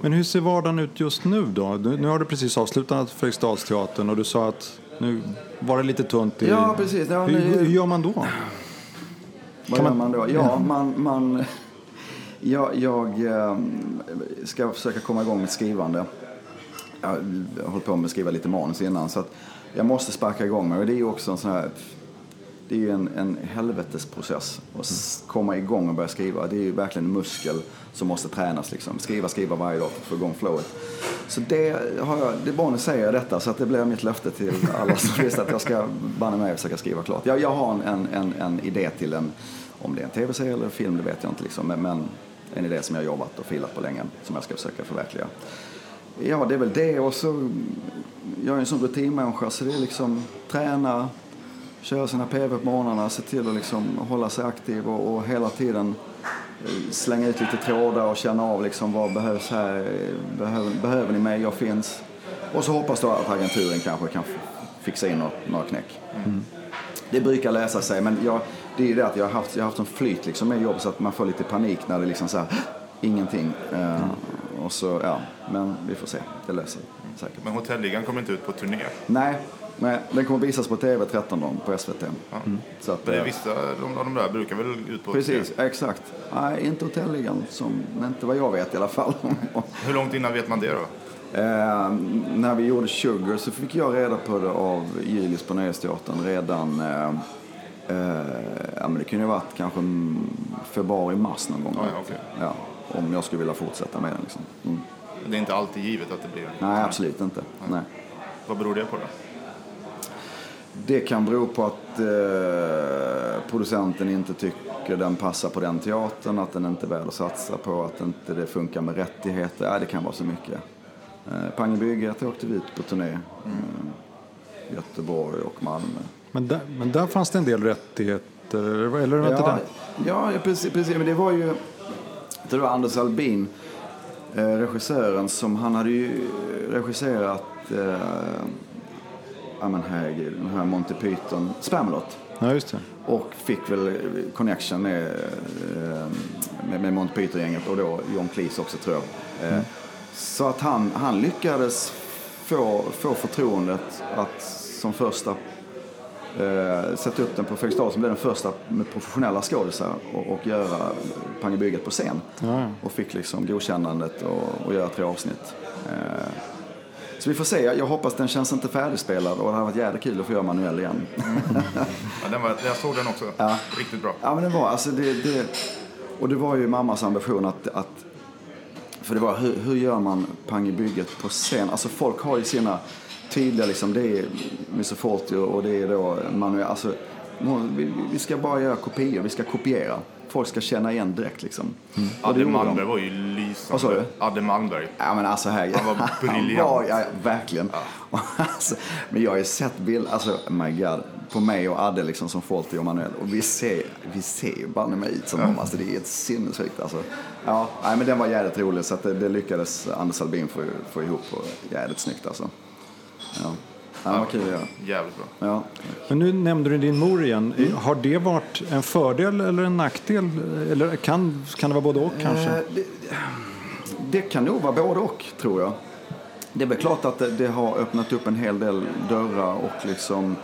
[SPEAKER 2] Men hur ser vardagen ut just nu då? Du, nu har du precis avslutat Fredriksdalsteatern och du sa att nu var det lite tunt i...
[SPEAKER 3] Ja, precis. Ja,
[SPEAKER 2] hur, hur gör man då?
[SPEAKER 3] Vad gör
[SPEAKER 2] man-
[SPEAKER 3] man då? Ja, man... man jag jag eh, ska försöka komma igång med skrivande. Jag har hållit på med att skriva lite manus innan så att jag måste sparka igång mig. Och det är ju också en sån här... Det är ju en, en helvetesprocess att s- komma igång och börja skriva. Det är ju verkligen en muskel som måste tränas. Liksom. Skriva, skriva varje dag för att få igång flowet. Så det har jag, det är bara nu säger jag detta så att det blir mitt löfte till alla som visste att jag ska banne mig försöka skriva klart. Jag, jag har en, en, en, idé till en, om det är en tv-serie eller film, det vet jag inte liksom. Men, men en idé som jag jobbat och filat på länge som jag ska försöka förverkliga. Ja, det är väl det och så, jag är en sån rutinmänniska så det är liksom träna, köra sina PV på morgnarna, se till att liksom hålla sig aktiv och, och hela tiden eh, slänga ut lite trådar och känna av liksom vad behövs här, behöver, behöver ni mig, jag finns. Och så hoppas då att agenturen kanske kan fixa in något, några knäck. Det brukar lösa sig, men jag, det är ju det att jag har haft, jag har haft en flyt liksom med jobb så att man får lite panik när det liksom så här, ingenting. Eh, och så, ja, men vi får se. Det löser sig säkert.
[SPEAKER 1] Men Hotelligan kommer inte ut på turné.
[SPEAKER 3] Nej, nej, den kommer visas på TV 13 dagen på SVT. Så att,
[SPEAKER 1] Men det är
[SPEAKER 3] eh,
[SPEAKER 1] vissa de, de där brukar väl ut på
[SPEAKER 3] Precis, exakt. Nej, inte hotelligan, som, inte vad jag vet i alla fall.
[SPEAKER 1] Hur långt innan vet man det då?
[SPEAKER 3] Eh, när vi gjorde Sugar så fick jag reda på det av Julius på Nöjesteatern redan, eh, eh, ja men det kunde ju ha varit kanske mm, februari, mars någon gång.
[SPEAKER 1] Ja, ja, okej.
[SPEAKER 3] Ja, om jag skulle vilja fortsätta med den liksom. Mm.
[SPEAKER 1] Det är inte alltid givet att det blir...
[SPEAKER 3] Nej, absolut inte. Nej.
[SPEAKER 1] Vad beror det på då?
[SPEAKER 3] Det kan bero på att eh, producenten inte tycker den passar på den teatern, att den inte är värd att satsa på, att inte det funkar med rättigheter. Ja, det kan vara så mycket. Eh, Pangebygget åkte vi ut på turné. Eh, Göteborg och Malmö.
[SPEAKER 2] Men där, men där fanns det en del rättigheter, eller var det inte
[SPEAKER 3] Ja,
[SPEAKER 2] där?
[SPEAKER 3] ja, precis, precis. Men det var ju det var Anders Albin, eh, regissören, som han hade ju regisserat eh, ja men herregud, den här Monty Python, Spamalot.
[SPEAKER 2] Ja, just det.
[SPEAKER 3] Och fick väl connection med, eh, med, med Monty Python-gänget och då John Cleese också tror jag. Eh, Så att han, han lyckades få, få förtroendet att som första eh, sätta upp den på Fredriksdal som blev den första med professionella skådisar och, och göra Pangebygget på scen.
[SPEAKER 2] Ja.
[SPEAKER 3] Och fick liksom godkännandet och, och göra tre avsnitt. Eh, så vi får se. Jag hoppas den känns inte färdigspelad och det har varit jävligt kul att få göra manuell igen.
[SPEAKER 1] Ja, den var, jag såg den också.
[SPEAKER 3] Ja.
[SPEAKER 1] Riktigt bra.
[SPEAKER 3] Ja, men det var alltså det, det och det var ju mammas ambition att, att för det var hur, hur gör man pang i bygget på scen? Alltså folk har ju sina tydliga liksom, det är Mr Forty och det är då manuell, alltså vi, vi ska bara göra kopior, vi ska kopiera. Folk ska känna igen direkt liksom. Det
[SPEAKER 1] Adde. Malmberg var ju lysande.
[SPEAKER 3] Vad sa du?
[SPEAKER 1] Adde Malmberg.
[SPEAKER 3] Ja men alltså här,
[SPEAKER 1] Han var briljant.
[SPEAKER 3] Han var, ja, ja, verkligen. Alltså, men jag har ju sett bild, alltså my god, på mig och Adde liksom som Fawlty och Manuel. Och vi ser, vi ser ju banne mig ut som dem. Alltså det är helt sinnessjukt alltså. Ja, nej, men den var jävligt rolig så att det, det lyckades Anders Albin få, få ihop och jävligt snyggt alltså. Ja, ja det var kul göra.
[SPEAKER 1] Jävligt bra.
[SPEAKER 3] Ja.
[SPEAKER 2] Men nu nämnde du din mor igen. Har det varit en fördel eller en nackdel? Eller kan, kan det vara både och kanske?
[SPEAKER 3] Eh, det, det kan nog vara både och, tror jag. Det är väl klart att det, det har öppnat upp en hel del dörrar och liksom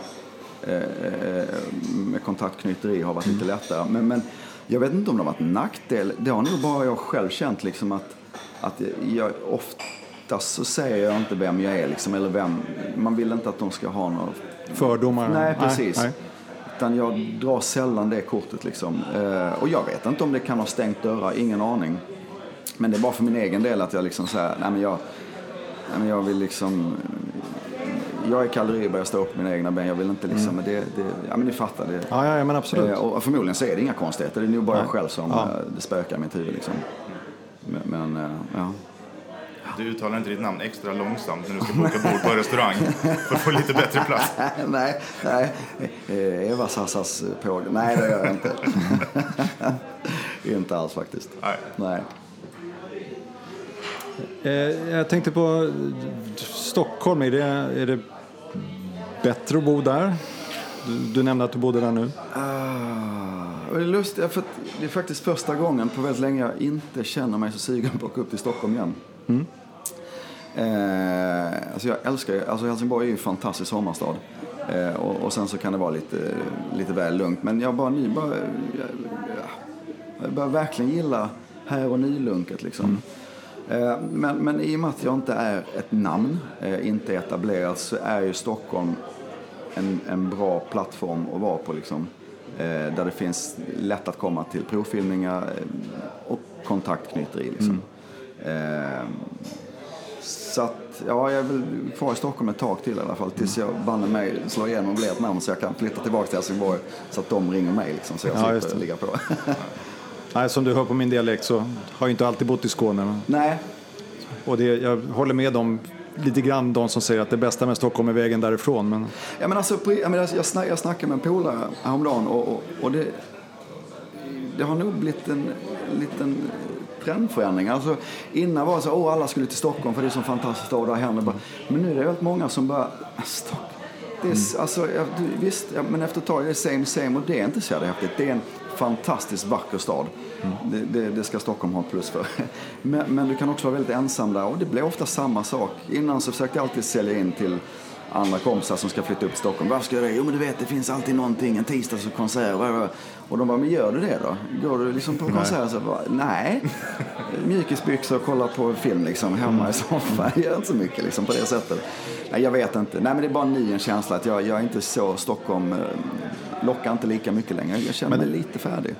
[SPEAKER 3] eh, eh, med kontaktknyteri har varit lite lättare. Men, men jag vet inte om det har varit en nackdel. Det har nog bara jag själv känt liksom att, att jag oftast så säger jag inte vem jag är liksom, eller vem. Man vill inte att de ska ha något
[SPEAKER 2] Fördomar?
[SPEAKER 3] Nej, precis.
[SPEAKER 2] nej.
[SPEAKER 3] Utan jag drar sällan det kortet liksom. Eh, och jag vet inte om det kan ha stängt dörrar, ingen aning. Men det är bara för min egen del att jag liksom säger, nej men jag, nej men jag vill liksom, jag är Kalle Ryberg, jag står upp på mina egna ben, jag vill inte liksom, men det, det, ja men ni fattar det.
[SPEAKER 2] Ja, ja, ja, men absolut.
[SPEAKER 3] Eh, och förmodligen så är det inga konstigheter, det är nog bara jag
[SPEAKER 2] Nej.
[SPEAKER 3] själv som
[SPEAKER 2] Ja.
[SPEAKER 3] eh, det spökar i mitt huvud liksom. Men, men eh, ja.
[SPEAKER 1] Du uttalar inte ditt namn extra långsamt när du ska boka bord på restaurang för att få lite bättre plats.
[SPEAKER 3] nej, nej. Eh, Eva sassas på Nej, det gör jag inte. inte alls faktiskt.
[SPEAKER 1] Nej.
[SPEAKER 3] Nej.
[SPEAKER 2] Eh, jag tänkte på eh, Stockholm. Är det, är det bättre att bo där? Du, du nämnde att du bodde där nu.
[SPEAKER 3] Ah, och det, är lustigt, för det är faktiskt första gången på väldigt länge jag inte känner mig så sugen på att åka upp till Stockholm igen. Eh, alltså jag älskar alltså Helsingborg är ju en fantastisk sommarstad. Eh, och, och sen så kan det vara lite, lite väl lugnt. Men jag bara nu bara, jag, jag börjar verkligen gilla här och nu-lunket liksom. Eh, Men, men i och med att jag inte är ett namn, eh, inte etablerad, så är ju Stockholm en, en bra plattform att vara på. Liksom. Eh, där det finns lätt att komma till provfilmningar och kontaktknyteri. Liksom. Eh, så att, ja, jag är väl kvar i Stockholm ett tag till i alla fall. Tills jag banne mig slår igenom och blir ett namn så jag kan flytta tillbaka till Helsingborg. Så att de ringer mig liksom, så jag
[SPEAKER 2] Ja,
[SPEAKER 3] slipper ligga på.
[SPEAKER 2] Nej, som du hör på min dialekt så har jag inte alltid bott i Skåne. men-
[SPEAKER 3] Nej,
[SPEAKER 2] Och det, jag håller med dem lite grann, de som säger att det bästa med Stockholm är vägen därifrån. Men
[SPEAKER 3] Ja, men alltså, jag, menar, jag, snack, jag snackade med en polare häromdagen och, och, och det, det har nog blivit en liten trendförändring. Alltså, innan var det så åh alla skulle till Stockholm för det är så fantastiskt och där händer bara. Men nu är det väldigt många som bara, Stockholm. Det är, mm. alltså, visst, men efter ett tag är det same same och det är inte så jävla häftigt. Det är en fantastiskt vacker stad. Mm. Det, det, det, ska Stockholm ha plus för. Men, men, du kan också vara väldigt ensam där och det blir ofta samma sak. Innan så försökte jag alltid sälja in till andra kompisar som ska flytta upp till Stockholm. Varför ska jag det? Jo men du vet det finns alltid någonting, en tisdagskonsert. Och de bara, men gör du det då? Går du liksom på konsert? Så bara, nej. Mjukisbyxor och kollar på film liksom hemma i soffan. Jag gör inte så mycket liksom på det sättet. Nej, jag vet inte. Nej men det är bara ny en känsla att jag, jag är inte så Stockholm, eh, lockar inte lika mycket längre. Jag känner men, mig lite färdig.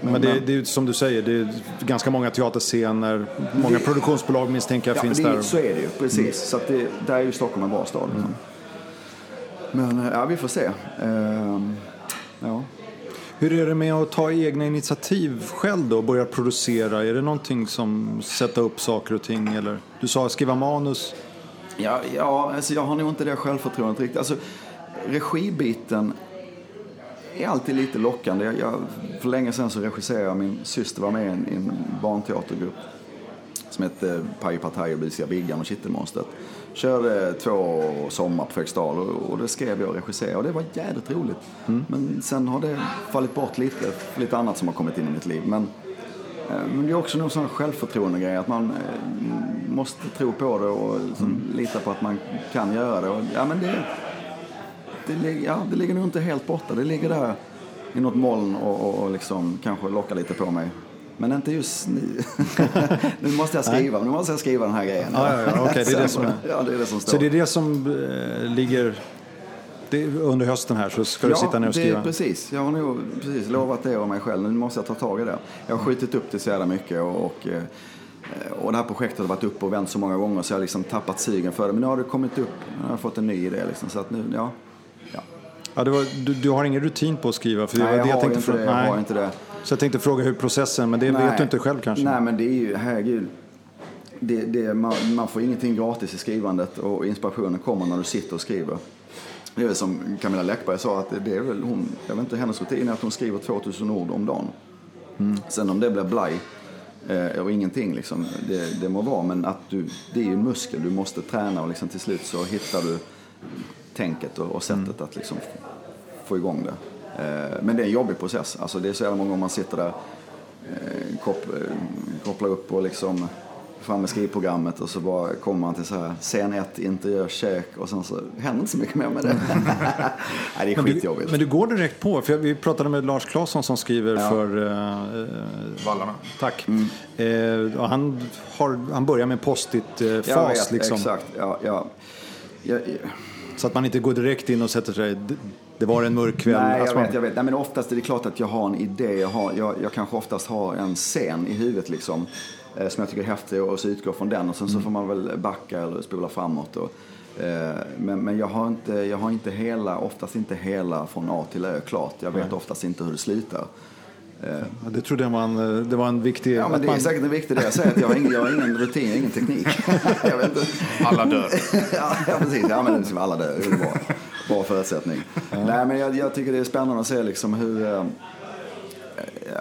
[SPEAKER 2] Men, men det, det, är som du säger, det är ganska många teaterscener, många det, produktionsbolag misstänker jag ja, finns
[SPEAKER 3] det,
[SPEAKER 2] där.
[SPEAKER 3] Så är det ju, precis. Mm. Så att det, där är ju Stockholm en bra stad. Mm. Men ja, vi får se. Uh, ja.
[SPEAKER 2] Hur är det med att ta egna initiativ själv då och börja producera? Är det någonting som sätta upp saker och ting? Eller? Du sa skriva manus.
[SPEAKER 3] Ja, ja alltså jag har nog inte det självförtroendet riktigt. Alltså, regibiten är alltid lite lockande. Jag, jag, för länge sedan så regisserade jag, min syster var med i en, en barnteatergrupp som hette Paj Partaj och Busiga Biggan och Kittelmonstret. Körde två sommar på Fredriksdal och, och det skrev jag och regisserade och det var jävligt roligt. Mm. Men sen har det fallit bort lite, lite annat som har kommit in i mitt liv. Men, eh, men det är också någon sån självförtroende grej att man eh, måste tro på det och liksom mm. lita på att man kan göra det. Och, ja, men det, det, ja, det ligger nog inte helt borta. Det ligger där i något moln och, och, och liksom kanske lockar lite på mig. Men inte just nu. nu måste jag skriva, nu måste jag skriva den här grejen.
[SPEAKER 2] Ja, ja, ja, okay, det, är det, som,
[SPEAKER 3] ja, det är det som står.
[SPEAKER 2] Så det är det som äh, ligger det, under hösten här så ska du sitta ner och skriva?
[SPEAKER 3] Ja, precis. Jag har nog precis lovat det av mig själv. Nu måste jag ta tag i det. Jag har skjutit upp det så jävla mycket och, och, eh, och det här projektet har varit uppe och vänt så många gånger så jag har liksom tappat sugen för det. Men nu har det kommit upp, nu har jag fått en ny idé liksom. Så att nu, ja.
[SPEAKER 2] ja. ja var, du, du, har ingen rutin på att skriva?
[SPEAKER 3] För Nej, jag, jag, har, inte det, jag har inte det.
[SPEAKER 2] Så jag tänkte fråga hur processen, men det Nej. vet du inte själv kanske?
[SPEAKER 3] Nej, men det är ju, herregud. Det, det, man, man, får ingenting gratis i skrivandet och inspirationen kommer när du sitter och skriver. Det är som Camilla Läckberg sa, att det är väl hon, jag vet inte, hennes rutin är att hon skriver 2000 ord om dagen. Mm. Sen om det blir blaj eh, och ingenting, liksom, det, det må vara, men att du, det är ju en muskel, du måste träna och liksom, till slut så hittar du tänket och, och sättet mm. att liksom, få igång det. Eh, men det är en jobbig process. Alltså det är så jävla många gånger man sitter där, eh, kop, eh, kopplar upp och liksom fram med skrivprogrammet och så bara kommer man till så här scen 1, interiör, kök och sen så händer inte så mycket mer med det. Nej, det är skitjobbigt.
[SPEAKER 2] Men du, går direkt på, för vi pratade med Lars Claesson som skriver ja. för uh,
[SPEAKER 1] Vallarna.
[SPEAKER 2] Tack. Mm. Uh, han, har, han börjar med post-it-fas.
[SPEAKER 3] Jag vet, liksom. exakt. Ja, ja. Jag,
[SPEAKER 2] så att man inte går direkt in och sätter sig det var en mörk kväll.
[SPEAKER 3] Nej, jag vet, jag vet. Nej, men oftast är det klart att jag har en idé. Jag, har, jag, jag kanske oftast har en scen i huvudet liksom, eh, som jag tycker är häftig och så utgår från den. Och sen mm. så får man väl backa eller spola framåt. Och, eh, men men jag, har inte, jag har inte hela, oftast inte hela från A till Ö klart. Jag vet Nej. oftast inte hur det slutar.
[SPEAKER 2] Ja, det trodde jag var en, eh, det var en viktig...
[SPEAKER 3] Ja, men det är
[SPEAKER 2] man...
[SPEAKER 3] säkert en viktig del. Jag säger att jag har ingen, jag har ingen rutin, ingen teknik. jag vet inte.
[SPEAKER 1] Alla dör.
[SPEAKER 3] ja, precis. Ja, men liksom alla dör. Det är bra, bra förutsättning. Ja. Nej, men jag, jag, tycker det är spännande att se liksom hur... Eh,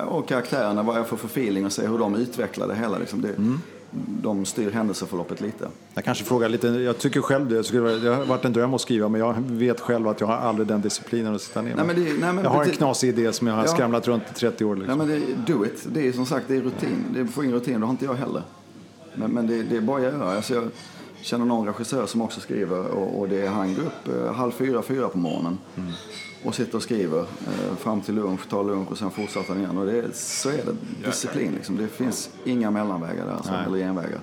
[SPEAKER 3] och karaktärerna, vad jag får för feeling och se hur de utvecklar det hela. Liksom. Det, mm de styr händelseförloppet lite.
[SPEAKER 2] Jag kanske frågar lite, jag tycker själv det, det har varit en dröm att skriva men jag vet själv att jag har aldrig den disciplinen att sitta ner. Nej, men det, nej, men jag har en knasig idé som jag har ja, skramlat runt i 30 år.
[SPEAKER 3] Liksom. Nej, men det, do it, det är som sagt det är rutin. Det får ingen rutin, det har inte jag heller. Men, men det, det, är bara att göra. Alltså jag känner någon regissör som också skriver och, och det är, han går upp eh, halv fyra, fyra på morgonen. Mm och sitter och skriver eh, fram till lunch, tar lunch och sen fortsätter han igen. Och det, så är det disciplin liksom. Det finns inga mellanvägar där, alltså, eller genvägar.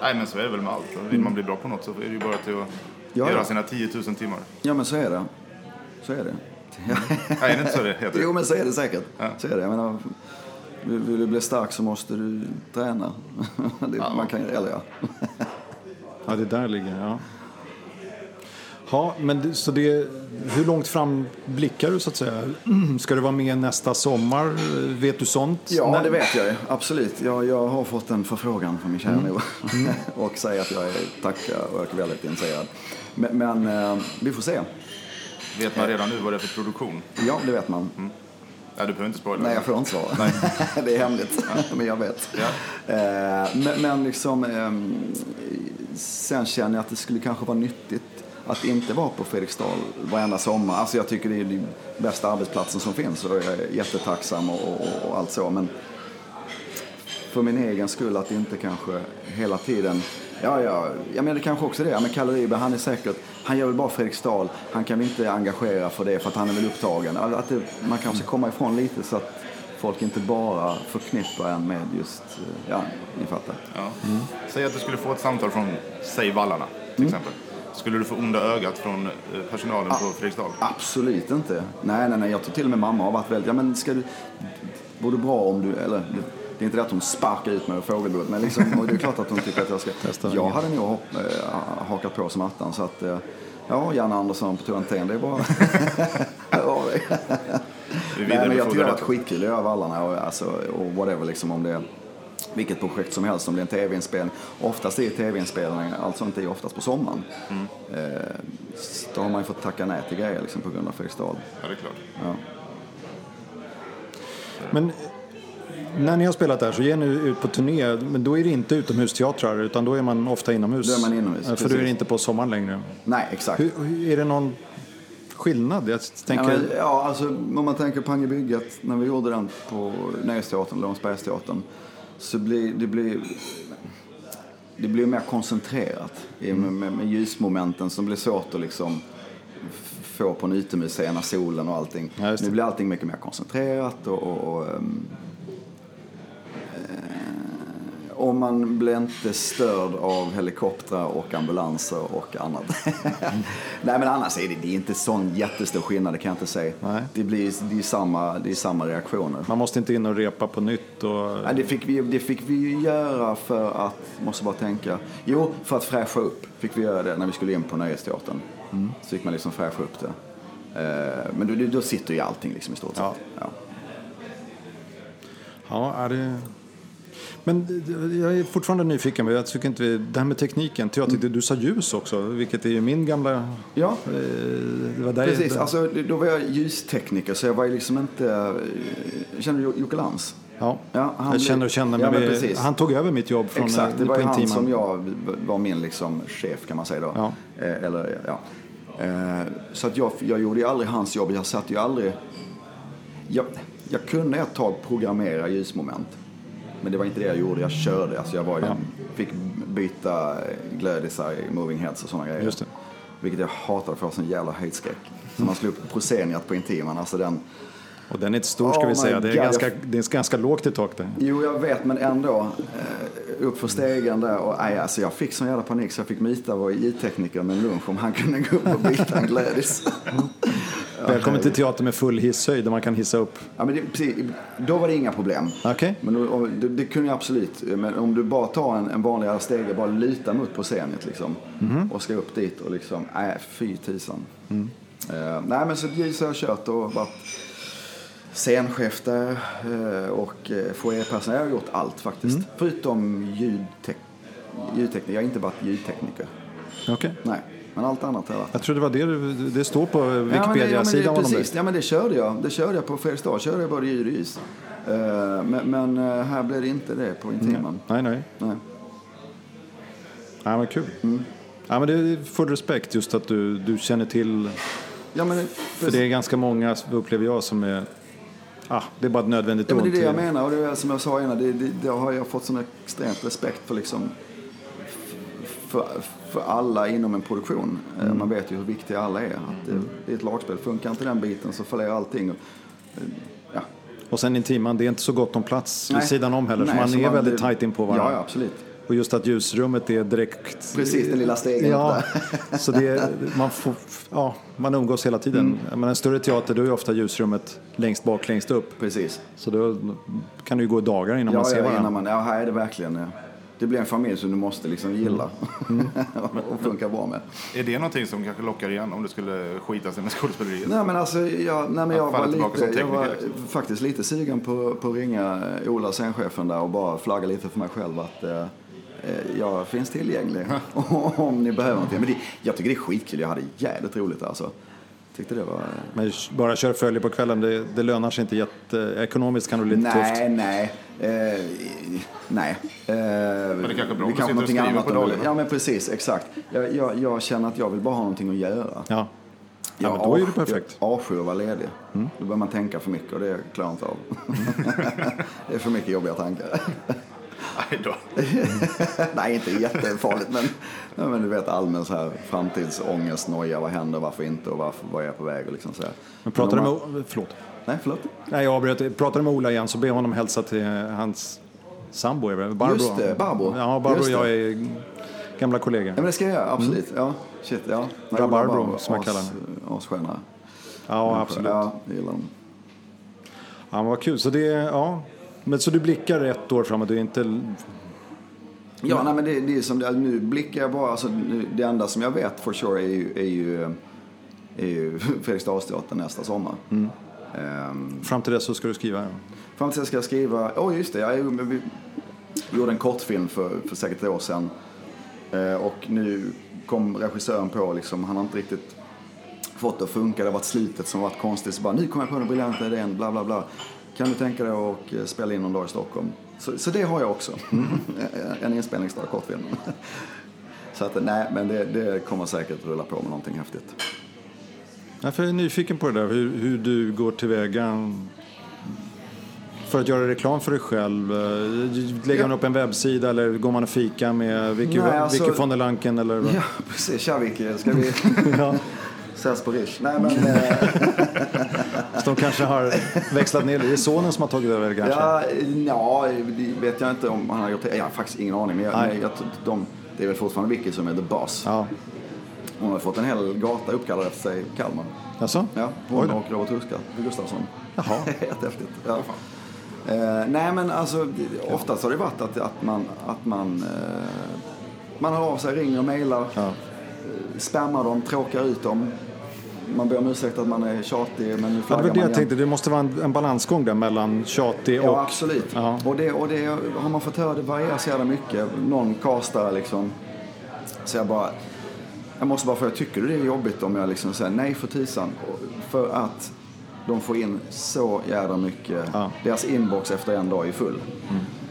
[SPEAKER 1] Nej men så är det väl med allt. Vill man bli bra på något så är det ju bara till att ja, göra sina 10 000 timmar.
[SPEAKER 3] Ja men så är det. Så är det.
[SPEAKER 1] Mm. Nej, är det inte så det heter?
[SPEAKER 3] Jo men så är det säkert. Ja. Så är det. Jag menar, vill, du bli stark så måste du träna. det, ja. Man kan, eller ja.
[SPEAKER 2] ja, det där ligger, ja. Ja, men så det, hur långt fram blickar du så att säga? Ska du vara med nästa sommar? Vet du sånt?
[SPEAKER 3] Ja, Nej. det vet jag absolut. Jag, jag har fått en förfrågan från min kära mm. mm. och säger att jag är tackar och jag är väldigt intresserad. Men, men eh, vi får se.
[SPEAKER 1] Vet man redan nu vad det är för produktion?
[SPEAKER 3] Ja, det vet man. Mm.
[SPEAKER 1] Ja, du behöver inte spoila.
[SPEAKER 3] Nej, jag får inte svara. det är hemligt, men jag vet.
[SPEAKER 1] Ja.
[SPEAKER 3] Eh, men, men liksom, ehm, sen känner jag att det skulle kanske vara nyttigt att inte vara på Fredriksdal varenda sommar. Alltså jag tycker det är den bästa arbetsplatsen som finns och jag är jättetacksam och, och, och allt så. Men för min egen skull att inte kanske hela tiden Ja, ja, jag menar det kanske också det. Ja, men Kalle Ryberg, han är säkert, han gör väl bara Fredriksdal. Han kan väl inte engagera för det för att han är väl upptagen. Att det, man kanske ska komma ifrån lite så att folk inte bara förknippar en med just, eh, ja, ni fattar.
[SPEAKER 1] Ja. Säg att du skulle få ett samtal från, säg Vallarna till exempel. Skulle du få onda ögat från eh, personalen på Fredriksdal?
[SPEAKER 3] Absolut inte. Nej, nej, nej. Jag tror till och med mamma har varit väldigt, ja men ska du, vore bra om du, eller det, är inte det att hon sparkar ut mig ur fågelboet, men liksom, och det är klart att hon tycker att jag ska.
[SPEAKER 2] Testa
[SPEAKER 3] jag hade nog hopp, äh, hakat på som attan, så att, eh, ja, Janne Andersson på Torrentén, det är bara... det-
[SPEAKER 1] Vi
[SPEAKER 3] Nej, men jag tycker det har varit skitkul att göra Vallarna och, alltså, och whatever liksom om det är vilket projekt som helst, om det är en tv-inspelning. Oftast är tv-inspelningar, alltså inte är oftast på sommaren. Eh, så då har man ju fått tacka nej till grejer liksom, på grund av Fredriksdal.
[SPEAKER 1] Ja, det är klart.
[SPEAKER 3] Ja.
[SPEAKER 2] Men när ni har spelat där så ger ni ut på turné, men då är det inte utomhusteatrar utan då är man ofta inomhus.
[SPEAKER 3] Då är man inomhus,
[SPEAKER 2] Ja, För då är det inte på sommaren längre.
[SPEAKER 3] Nej, exakt.
[SPEAKER 2] Hur, hur- är det någon skillnad? Jag
[SPEAKER 3] Ja,
[SPEAKER 2] tänker,
[SPEAKER 3] men, ja, alltså, om man tänker på Angebygget, när vi gjorde den på Nöjesteatern, Långsbergsteatern, så blir det blir, det blir mer koncentrerat i- med, med, med ljusmomenten som blir svårt att liksom f- få på en utemysscen, solen och allting.
[SPEAKER 2] Ja, just det.
[SPEAKER 3] nu blir allting mycket mer koncentrerat och, och, och ehm, och man blir inte störd av helikoptrar och ambulanser och annat. Nej men annars är det, det är inte sån jättestor skillnad, det kan jag inte säga.
[SPEAKER 2] Nej.
[SPEAKER 3] Det blir det är samma, det är samma reaktioner.
[SPEAKER 2] man måste inte in och repa på nytt. Och,
[SPEAKER 3] Nej, det, fick vi, det fick vi göra för att, måste bara tänka, jo för att fräscha upp fick vi göra det när vi skulle in på Nöjesteatern. Så fick man liksom fräscha upp det. Eh, Men då, då sitter ju allting liksom i stort sett.
[SPEAKER 2] Ja.
[SPEAKER 3] Ja.
[SPEAKER 2] Ja, är det... Men jag är fortfarande nyfiken. men Jag tycker inte. Det här med tekniken. Jag tyckte du sa ljus också, vilket är ju min gamla...
[SPEAKER 3] Ja,
[SPEAKER 2] eh, Det var där
[SPEAKER 3] precis.
[SPEAKER 2] det-
[SPEAKER 3] Alltså, då var jag ljustekniker så jag var liksom inte... Känner du Jocke Lantz?
[SPEAKER 2] Ja,
[SPEAKER 3] Ja, han
[SPEAKER 2] jag känner och känner.
[SPEAKER 3] Ja,
[SPEAKER 2] Men
[SPEAKER 3] men
[SPEAKER 2] vi, han tog över mitt jobb från
[SPEAKER 3] Exakt, det
[SPEAKER 2] eh,
[SPEAKER 3] var han
[SPEAKER 2] Intiman.
[SPEAKER 3] som jag var min liksom chef kan man säga då.
[SPEAKER 2] Ja.
[SPEAKER 3] Eh, eller, ja. Eh, så att jag, jag gjorde ju aldrig hans jobb, jag satt ju aldrig... Jag, jag kunde ett tag programmera ljusmoment. Men det var inte det jag gjorde, jag körde. Alltså jag var,
[SPEAKER 2] Ja.
[SPEAKER 3] jag fick byta glödisar i moving heads och sådana grejer.
[SPEAKER 2] Just det.
[SPEAKER 3] Vilket jag hatade för sån jävla höjdskräck. Så man slog upp Prosceniat på Intiman, alltså den...
[SPEAKER 2] Och den är inte stor ska
[SPEAKER 3] Oh
[SPEAKER 2] vi säga. Det är,
[SPEAKER 3] God,
[SPEAKER 2] ganska, det är ganska lågt i tak där.
[SPEAKER 3] Jo, jag vet, men ändå. Eh, upp för stegen där. Och, nej, alltså, jag fick sån jävla panik så jag fick myta vår ljudtekniker med en lunch om han kunde gå upp och byta en glödis.
[SPEAKER 2] Välkommen till teater med full hisshöjd där man kan hissa upp.
[SPEAKER 3] Ja, men det, precis, då var det inga problem.
[SPEAKER 2] Okej.
[SPEAKER 3] Men då, det, det kunde jag absolut. Men om du bara tar en, en vanligare stege, bara luta mot Prosceniet liksom.
[SPEAKER 2] Mhm.
[SPEAKER 3] Och ska upp dit och liksom, nej fy tusan.
[SPEAKER 2] Mm.
[SPEAKER 3] Eh, nej men så ljus har jag kört och varit scenchef där eh, och eh, foajépersonal. Jag har gjort allt faktiskt.
[SPEAKER 2] Mm.
[SPEAKER 3] Förutom ljudtek- ljudtekniker. Jag har inte varit ljudtekniker.
[SPEAKER 2] Okej.
[SPEAKER 3] Nej, men allt annat har jag varit.
[SPEAKER 2] Jag tror det var det du- det står på
[SPEAKER 3] Ja, ja,
[SPEAKER 2] Wikipedia-sidan. det.
[SPEAKER 3] precis. Ja, men det körde jag. Det körde jag på Fredriksdal. körde jag både ljud och. Eh, men men eh, här blev det inte det på Intiman.
[SPEAKER 2] Nej, nej.
[SPEAKER 3] Nej.
[SPEAKER 2] Ja, men kul.
[SPEAKER 3] Mm.
[SPEAKER 2] Ja, men det är full respekt just att du, du känner till.
[SPEAKER 3] Ja, men, det-
[SPEAKER 2] För det är ganska många, upplever jag, som är... Ah, det är bara ett nödvändigt
[SPEAKER 3] ja, men det är det jag menar. Och det är som jag sa innan. Det, det, det har jag fått sån extremt respekt för liksom för, för alla inom en produktion. Eh,
[SPEAKER 2] Mm.
[SPEAKER 3] Man vet ju hur viktiga alla är. Att det, det är ett lagspel. Funkar inte den biten så fallerar allting. Eh, Ja.
[SPEAKER 2] Och sen Intiman, det är inte så gott om plats vid
[SPEAKER 3] Nej.
[SPEAKER 2] sidan om heller.
[SPEAKER 3] Nej,
[SPEAKER 2] så man
[SPEAKER 3] så
[SPEAKER 2] är
[SPEAKER 3] man-
[SPEAKER 2] väldigt tajt in på varandra.
[SPEAKER 3] Ja, ja, absolut.
[SPEAKER 2] Och just att ljusrummet är direkt...
[SPEAKER 3] Precis, den lilla stegen
[SPEAKER 2] Ja, så det är, man, får, ja, man umgås hela tiden.
[SPEAKER 3] Mm.
[SPEAKER 2] Men en större teater, då är ofta ljusrummet längst bak, längst upp.
[SPEAKER 3] Precis.
[SPEAKER 2] Så då kan det ju gå dagar innan
[SPEAKER 3] Ja,
[SPEAKER 2] man ser
[SPEAKER 3] ja,
[SPEAKER 2] varandra.
[SPEAKER 3] man, ja, här är det verkligen. Ja. Det blir en familj som du måste liksom gilla
[SPEAKER 2] Mm.
[SPEAKER 3] och funka bra med.
[SPEAKER 1] Är det någonting som kanske lockar igen om du skulle skita sig med skådespeleriet?
[SPEAKER 3] Nej men alltså, jag, nej, men jag var, lite, jag var
[SPEAKER 1] liksom.
[SPEAKER 3] faktiskt lite sugen på, på att ringa Ola, scenchefen där och bara flagga lite för mig själv att eh, eh, jag finns tillgänglig om ni behöver någonting. Men det, jag tycker det är skitkul, jag hade jävligt roligt alltså. Tyckte det var...
[SPEAKER 2] Men bara köra följe på kvällen, det, det lönar sig inte jätte... Ekonomiskt kan det bli lite
[SPEAKER 3] nej,
[SPEAKER 2] tufft.
[SPEAKER 3] nej, eh, nej. Eh, men
[SPEAKER 1] det kanske är bra
[SPEAKER 3] vi
[SPEAKER 1] och
[SPEAKER 3] någonting annat
[SPEAKER 1] på dagarna.
[SPEAKER 3] Ja, men precis, exakt. Jag, jag, jag känner att jag vill bara ha någonting att göra.
[SPEAKER 2] Ja. Ja, men då är det perfekt.
[SPEAKER 3] Jag avskyr att vara ledig.
[SPEAKER 2] Mm.
[SPEAKER 3] Då börjar man tänka för mycket och det klarar jag inte av. det är för mycket jobbiga tankar.
[SPEAKER 1] Nej då.
[SPEAKER 3] Nej, inte jättefarligt, men, men du vet allmän så här framtidsångest, noja, vad händer, varför inte och varför, var är jag på väg och liksom så här.
[SPEAKER 2] Men pratar du
[SPEAKER 3] om
[SPEAKER 2] med...
[SPEAKER 3] man-
[SPEAKER 2] Förlåt.
[SPEAKER 3] Nej, förlåt.
[SPEAKER 2] Nej, jag avbröt. Pratar du med Ola igen så be honom hälsa till hans sambo? Barbro.
[SPEAKER 3] Just det, Barbro.
[SPEAKER 2] Ja, Barbro och jag är gamla kollegor.
[SPEAKER 3] Ja, men det ska jag göra, absolut. Ja, shit, ja.
[SPEAKER 2] Rabarbro, som jag kallar
[SPEAKER 3] as- Asstjärna.
[SPEAKER 2] Ja, absolut.
[SPEAKER 3] Ja, jag gillar dem.
[SPEAKER 2] Ja, men vad kul. Så det, ja. Men så du blickar ett år framåt? Du är inte...
[SPEAKER 3] Ja, nej, men det, det är som det, nu blickar jag bara, alltså, det enda som jag vet for sure är ju, är ju, är ju Fredriksdalsteatern nästa sommar. Ehm,
[SPEAKER 2] Fram till dess så ska du skriva? Ja.
[SPEAKER 3] Fram tills jag ska skriva, åh oh, just det, jag gjorde en kortfilm för, för säkert ett år sedan. Eh, och nu kom regissören på, liksom, han har inte riktigt fått det att funka, det har varit slitet som varit konstigt. Så bara, nu kom jag på den briljanta idén, bla bla bla. Kan du tänka dig att eh, spela in någon dag i Stockholm? Så, så det har jag också. en inspelningsdag, kortfilm. så att nej, men det, det kommer säkert rulla på med någonting häftigt.
[SPEAKER 2] Ja, för jag är nyfiken på det där, hur, hur du går tillväga för att göra reklam för dig själv. Eh, Lägger man upp en webbsida eller går man och fika med Vicky,
[SPEAKER 3] Nej, alltså-
[SPEAKER 2] Vicky von der Lanken? Eller?
[SPEAKER 3] Ja, precis. Tja Vicky, ska vi
[SPEAKER 2] Ja.
[SPEAKER 3] ses på Rish? Nej, men... Eh,
[SPEAKER 2] de kanske har växlat ner. Det är sonen som har tagit över kanske?
[SPEAKER 3] Ja, ja, det vet jag inte om han har gjort det. Jag har faktiskt ingen aning. Men jag, jag, de, det är väl fortfarande Vicky som är the boss.
[SPEAKER 2] ja.
[SPEAKER 3] Hon har fått en hel gata uppkallad efter sig i Kalmar.
[SPEAKER 2] Alltså?
[SPEAKER 3] Ja, hon och Robert Huska, Gustafsson.
[SPEAKER 2] Jaha.
[SPEAKER 3] Jättehäftigt. Ja. Eh, nej, men alltså oftast har det varit att, att man, att man, eh, man hör av sig, ringer och mejlar,
[SPEAKER 2] Ja.
[SPEAKER 3] eh, spammar dem, tråkar ut dem. Man ber om ursäkt att man är tjatig, men nu
[SPEAKER 2] Ja,
[SPEAKER 3] flaggar
[SPEAKER 2] det var det jag
[SPEAKER 3] igen.
[SPEAKER 2] tänkte. Det måste vara en, en balansgång där mellan tjatig och...
[SPEAKER 3] Ja, absolut.
[SPEAKER 2] Ja.
[SPEAKER 3] Och, det, och det har man fått höra, det varierar så jävla mycket. Någon castar liksom. Så jag bara, jag måste bara fråga, tycker du det är jobbigt om jag liksom säger nej för tisan? För att de får in så jävla mycket.
[SPEAKER 2] Ja.
[SPEAKER 3] Deras inbox efter en dag är full.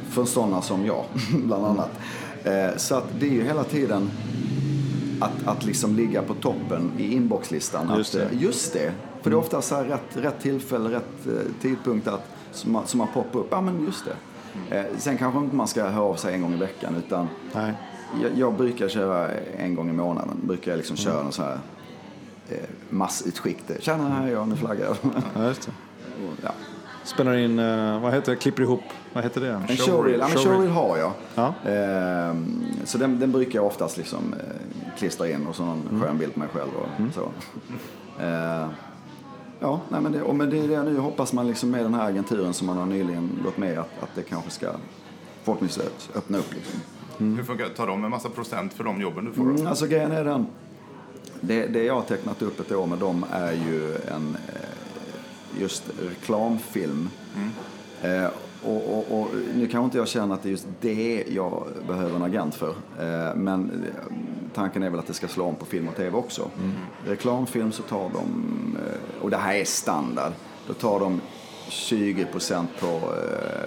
[SPEAKER 3] För sådana som jag, bland annat. Eh, så att det är ju hela tiden att, att liksom ligga på toppen i inboxlistan.
[SPEAKER 2] Just
[SPEAKER 3] att,
[SPEAKER 2] det.
[SPEAKER 3] eh, Just det. För det är ofta så här rätt, rätt tillfälle, rätt eh, tidpunkt att, som, man- som man poppar upp. Ja, men just det. Eh, sen kanske inte man ska höra av sig en gång i veckan utan
[SPEAKER 2] Nej.
[SPEAKER 3] jag, jag brukar köra en gång i månaden. Brukar jag liksom köra en sån här eh, massutskick. Tjena, här är jag, nu flaggar jag.
[SPEAKER 2] Ja, just det.
[SPEAKER 3] Och, ja.
[SPEAKER 2] Spelar in, eh, vad heter det, klipper ihop, vad heter det?
[SPEAKER 3] En showreel, ja, men showreel har jag.
[SPEAKER 2] Ja.
[SPEAKER 3] Ehm, så den, den brukar jag oftast liksom eh, klistra in och så någon
[SPEAKER 2] Mm.
[SPEAKER 3] skön bild på mig själv och så. Ja, nej, men det, och men det är det nu hoppas man liksom med den här agenturen som man har nyligen gått med att, att det kanske ska förhoppningsvis öppna upp liksom.
[SPEAKER 1] Hur funkar Tar de en massa procent för de jobben du får?
[SPEAKER 3] Mm, alltså grejen är den, det, det jag har tecknat upp ett år med dem är ju en eh, just reklamfilm. Eh, och, och, och nu kanske inte jag känner att det är just det jag behöver en agent för. Eh, men eh, tanken är väl att det ska slå om på film och tv också. Reklamfilm så tar de, eh, och det här är standard, då tar de 20 procent på,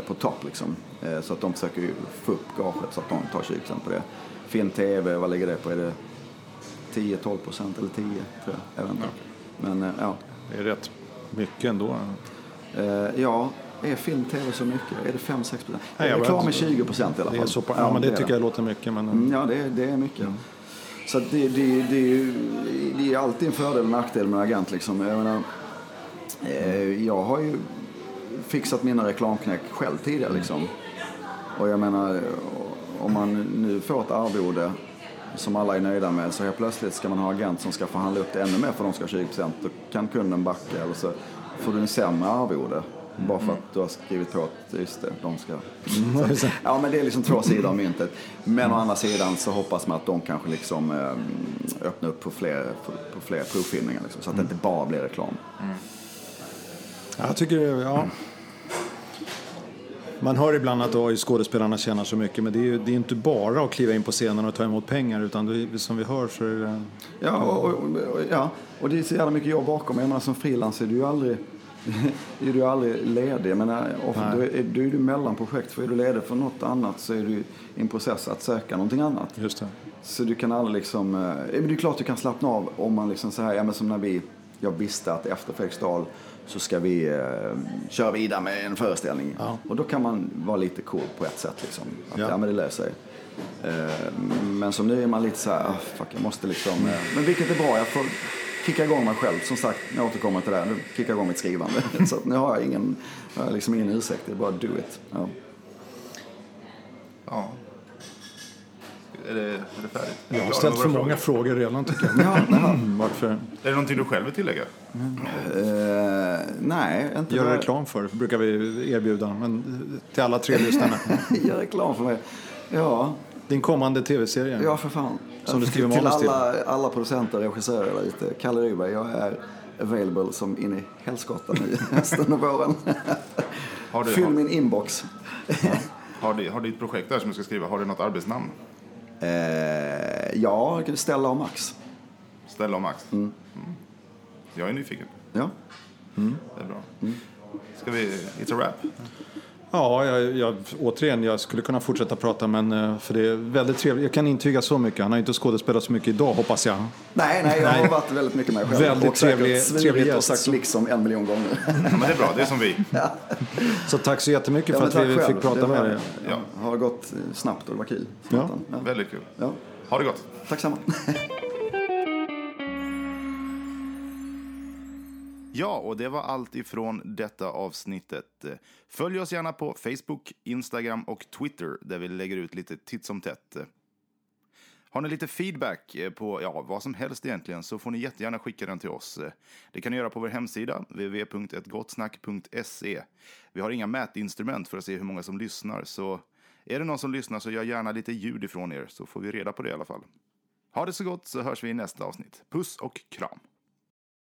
[SPEAKER 3] på topp liksom. Så att de försöker få upp gaget så att de tar 20 procent på det. Film, tv, vad ligger det på? Är det 10-12 procent eller 10? Tror jag. jag vet inte. Men eh, ja.
[SPEAKER 2] Det är rätt mycket ändå.
[SPEAKER 3] Ja, är film, tv så mycket? Är det 5-6 procent?
[SPEAKER 2] Jag
[SPEAKER 3] Reklam är
[SPEAKER 2] vet.
[SPEAKER 3] 20 procent i alla fall.
[SPEAKER 2] Det är så pass, ja, men det
[SPEAKER 3] är
[SPEAKER 2] tycker jag låter mycket. Men,
[SPEAKER 3] Mm, Ja, det, är- det är mycket. Så det, det, det, är ju- det är alltid en fördel och nackdel med en agent. Liksom. Jag, menar, eh, jag har ju fixat mina reklamknäck själv tidigare. Liksom. Och jag menar, om man nu får ett arvode som alla är nöjda med så helt plötsligt ska man ha agent som ska förhandla upp det ännu mer för de ska ha 20 Då kan kunden backa eller så får du en sämre arvode. Bara för att du har skrivit på att just det, de ska... Så, ja men det är liksom två sidor av myntet. Men å andra sidan så hoppas man att de kanske liksom eh, öppnar upp på fler, på, fler provfilmningar liksom, så att det inte bara blir reklam.
[SPEAKER 2] Jag tycker, ja. Man hör ibland att oj, skådespelarna tjänar så mycket, men det är ju det är inte bara att kliva in på scenen och ta emot pengar, utan det, som vi hör så är det...
[SPEAKER 3] Ja, och, och, och, ja, och det är så jävla mycket jobb bakom. Jag menar, som frilans är du ju aldrig, är du aldrig ledig. Men ofta, då är, då är du mellan projekt. För är du ledig för något annat så är du i en process att söka någonting annat.
[SPEAKER 2] Just det.
[SPEAKER 3] Så du kan aldrig liksom... eh, Men det är klart du kan slappna av om man liksom så här, ja men som när vi... Jag visste att efter Fredriksdal så ska vi eh, köra vidare med en föreställning.
[SPEAKER 2] Ja.
[SPEAKER 3] Och då kan man vara lite cool på ett sätt liksom. Att,
[SPEAKER 2] Ja.
[SPEAKER 3] ja. men det löser sig. Eh, men som nu är man lite så här, ah, fuck jag måste liksom... Eh, men vilket är bra, jag får kicka igång mig själv. Som sagt, jag återkommer till det. Nu kickar jag igång mitt skrivande. så nu har jag ingen, jag har liksom ingen ursäkt, det är bara do it. Ja.
[SPEAKER 1] Ja. Är det, är det färdigt?
[SPEAKER 2] Jag har ställt för många
[SPEAKER 1] frågor?
[SPEAKER 2] frågor redan tycker jag.
[SPEAKER 3] Ja, ja.
[SPEAKER 2] Varför?
[SPEAKER 1] Är det någonting du själv vill tillägga?
[SPEAKER 3] Eh, nej, inte bara-
[SPEAKER 2] reklam för brukar vi erbjuda, men till alla tre lyssnarna.
[SPEAKER 3] Gör reklam för mig. Ja,
[SPEAKER 2] Din kommande tv-serie.
[SPEAKER 3] ja för fan.
[SPEAKER 2] Som du skriver
[SPEAKER 3] till
[SPEAKER 2] manus till.
[SPEAKER 3] alla, alla producenter och regissörer där ute. Kalle Ryberg, jag är available som in i helskotta nu hösten och våren.
[SPEAKER 1] Har du,
[SPEAKER 3] Fyll
[SPEAKER 1] har,
[SPEAKER 3] min inbox.
[SPEAKER 1] har, du, har ditt projekt där som du ska skriva, har du något arbetsnamn?
[SPEAKER 3] Eh, ja, Stella och Max.
[SPEAKER 1] Stella och Max? Mm. Jag är nyfiken.
[SPEAKER 3] Ja.
[SPEAKER 1] Det är bra. Ska vi... It's a wrap.
[SPEAKER 2] Ja, jag, jag, återigen, jag skulle kunna fortsätta prata, men eh, för det är väldigt trevligt. Jag kan intyga så mycket. Han har inte skådespelat så mycket idag, hoppas jag.
[SPEAKER 3] Nej, nej, jag
[SPEAKER 2] Nej.
[SPEAKER 3] har varit väldigt mycket med själv.
[SPEAKER 2] Väldigt
[SPEAKER 3] och
[SPEAKER 2] trevlig- trevlig
[SPEAKER 3] och
[SPEAKER 2] gäst.
[SPEAKER 3] sagt liksom en miljon gånger.
[SPEAKER 1] Ja, men det är bra, det är som vi.
[SPEAKER 2] Så tack så jättemycket
[SPEAKER 3] Ja,
[SPEAKER 2] för att vi
[SPEAKER 3] själv.
[SPEAKER 2] fick prata
[SPEAKER 3] Det
[SPEAKER 2] med dig.
[SPEAKER 1] Ja.
[SPEAKER 3] Har gått snabbt och det var kul.
[SPEAKER 2] Ja.
[SPEAKER 3] Ja.
[SPEAKER 1] Väldigt kul.
[SPEAKER 3] Ja.
[SPEAKER 1] Ha det gott.
[SPEAKER 3] Tack samma.
[SPEAKER 1] Ja, och det var allt ifrån detta avsnittet. Följ oss gärna på Facebook, Instagram och Twitter där vi lägger ut lite titt som tätt. Har ni lite feedback eh, på ja, vad som helst egentligen så får ni jättegärna skicka den till oss. Det kan ni göra på vår hemsida, www.ettgottsnack.se. Vi har inga mätinstrument för att se hur många som lyssnar, så är det någon som lyssnar så gör gärna lite ljud ifrån er så får vi reda på det i alla fall. Ha det så gott så hörs vi i nästa avsnitt. Puss och kram!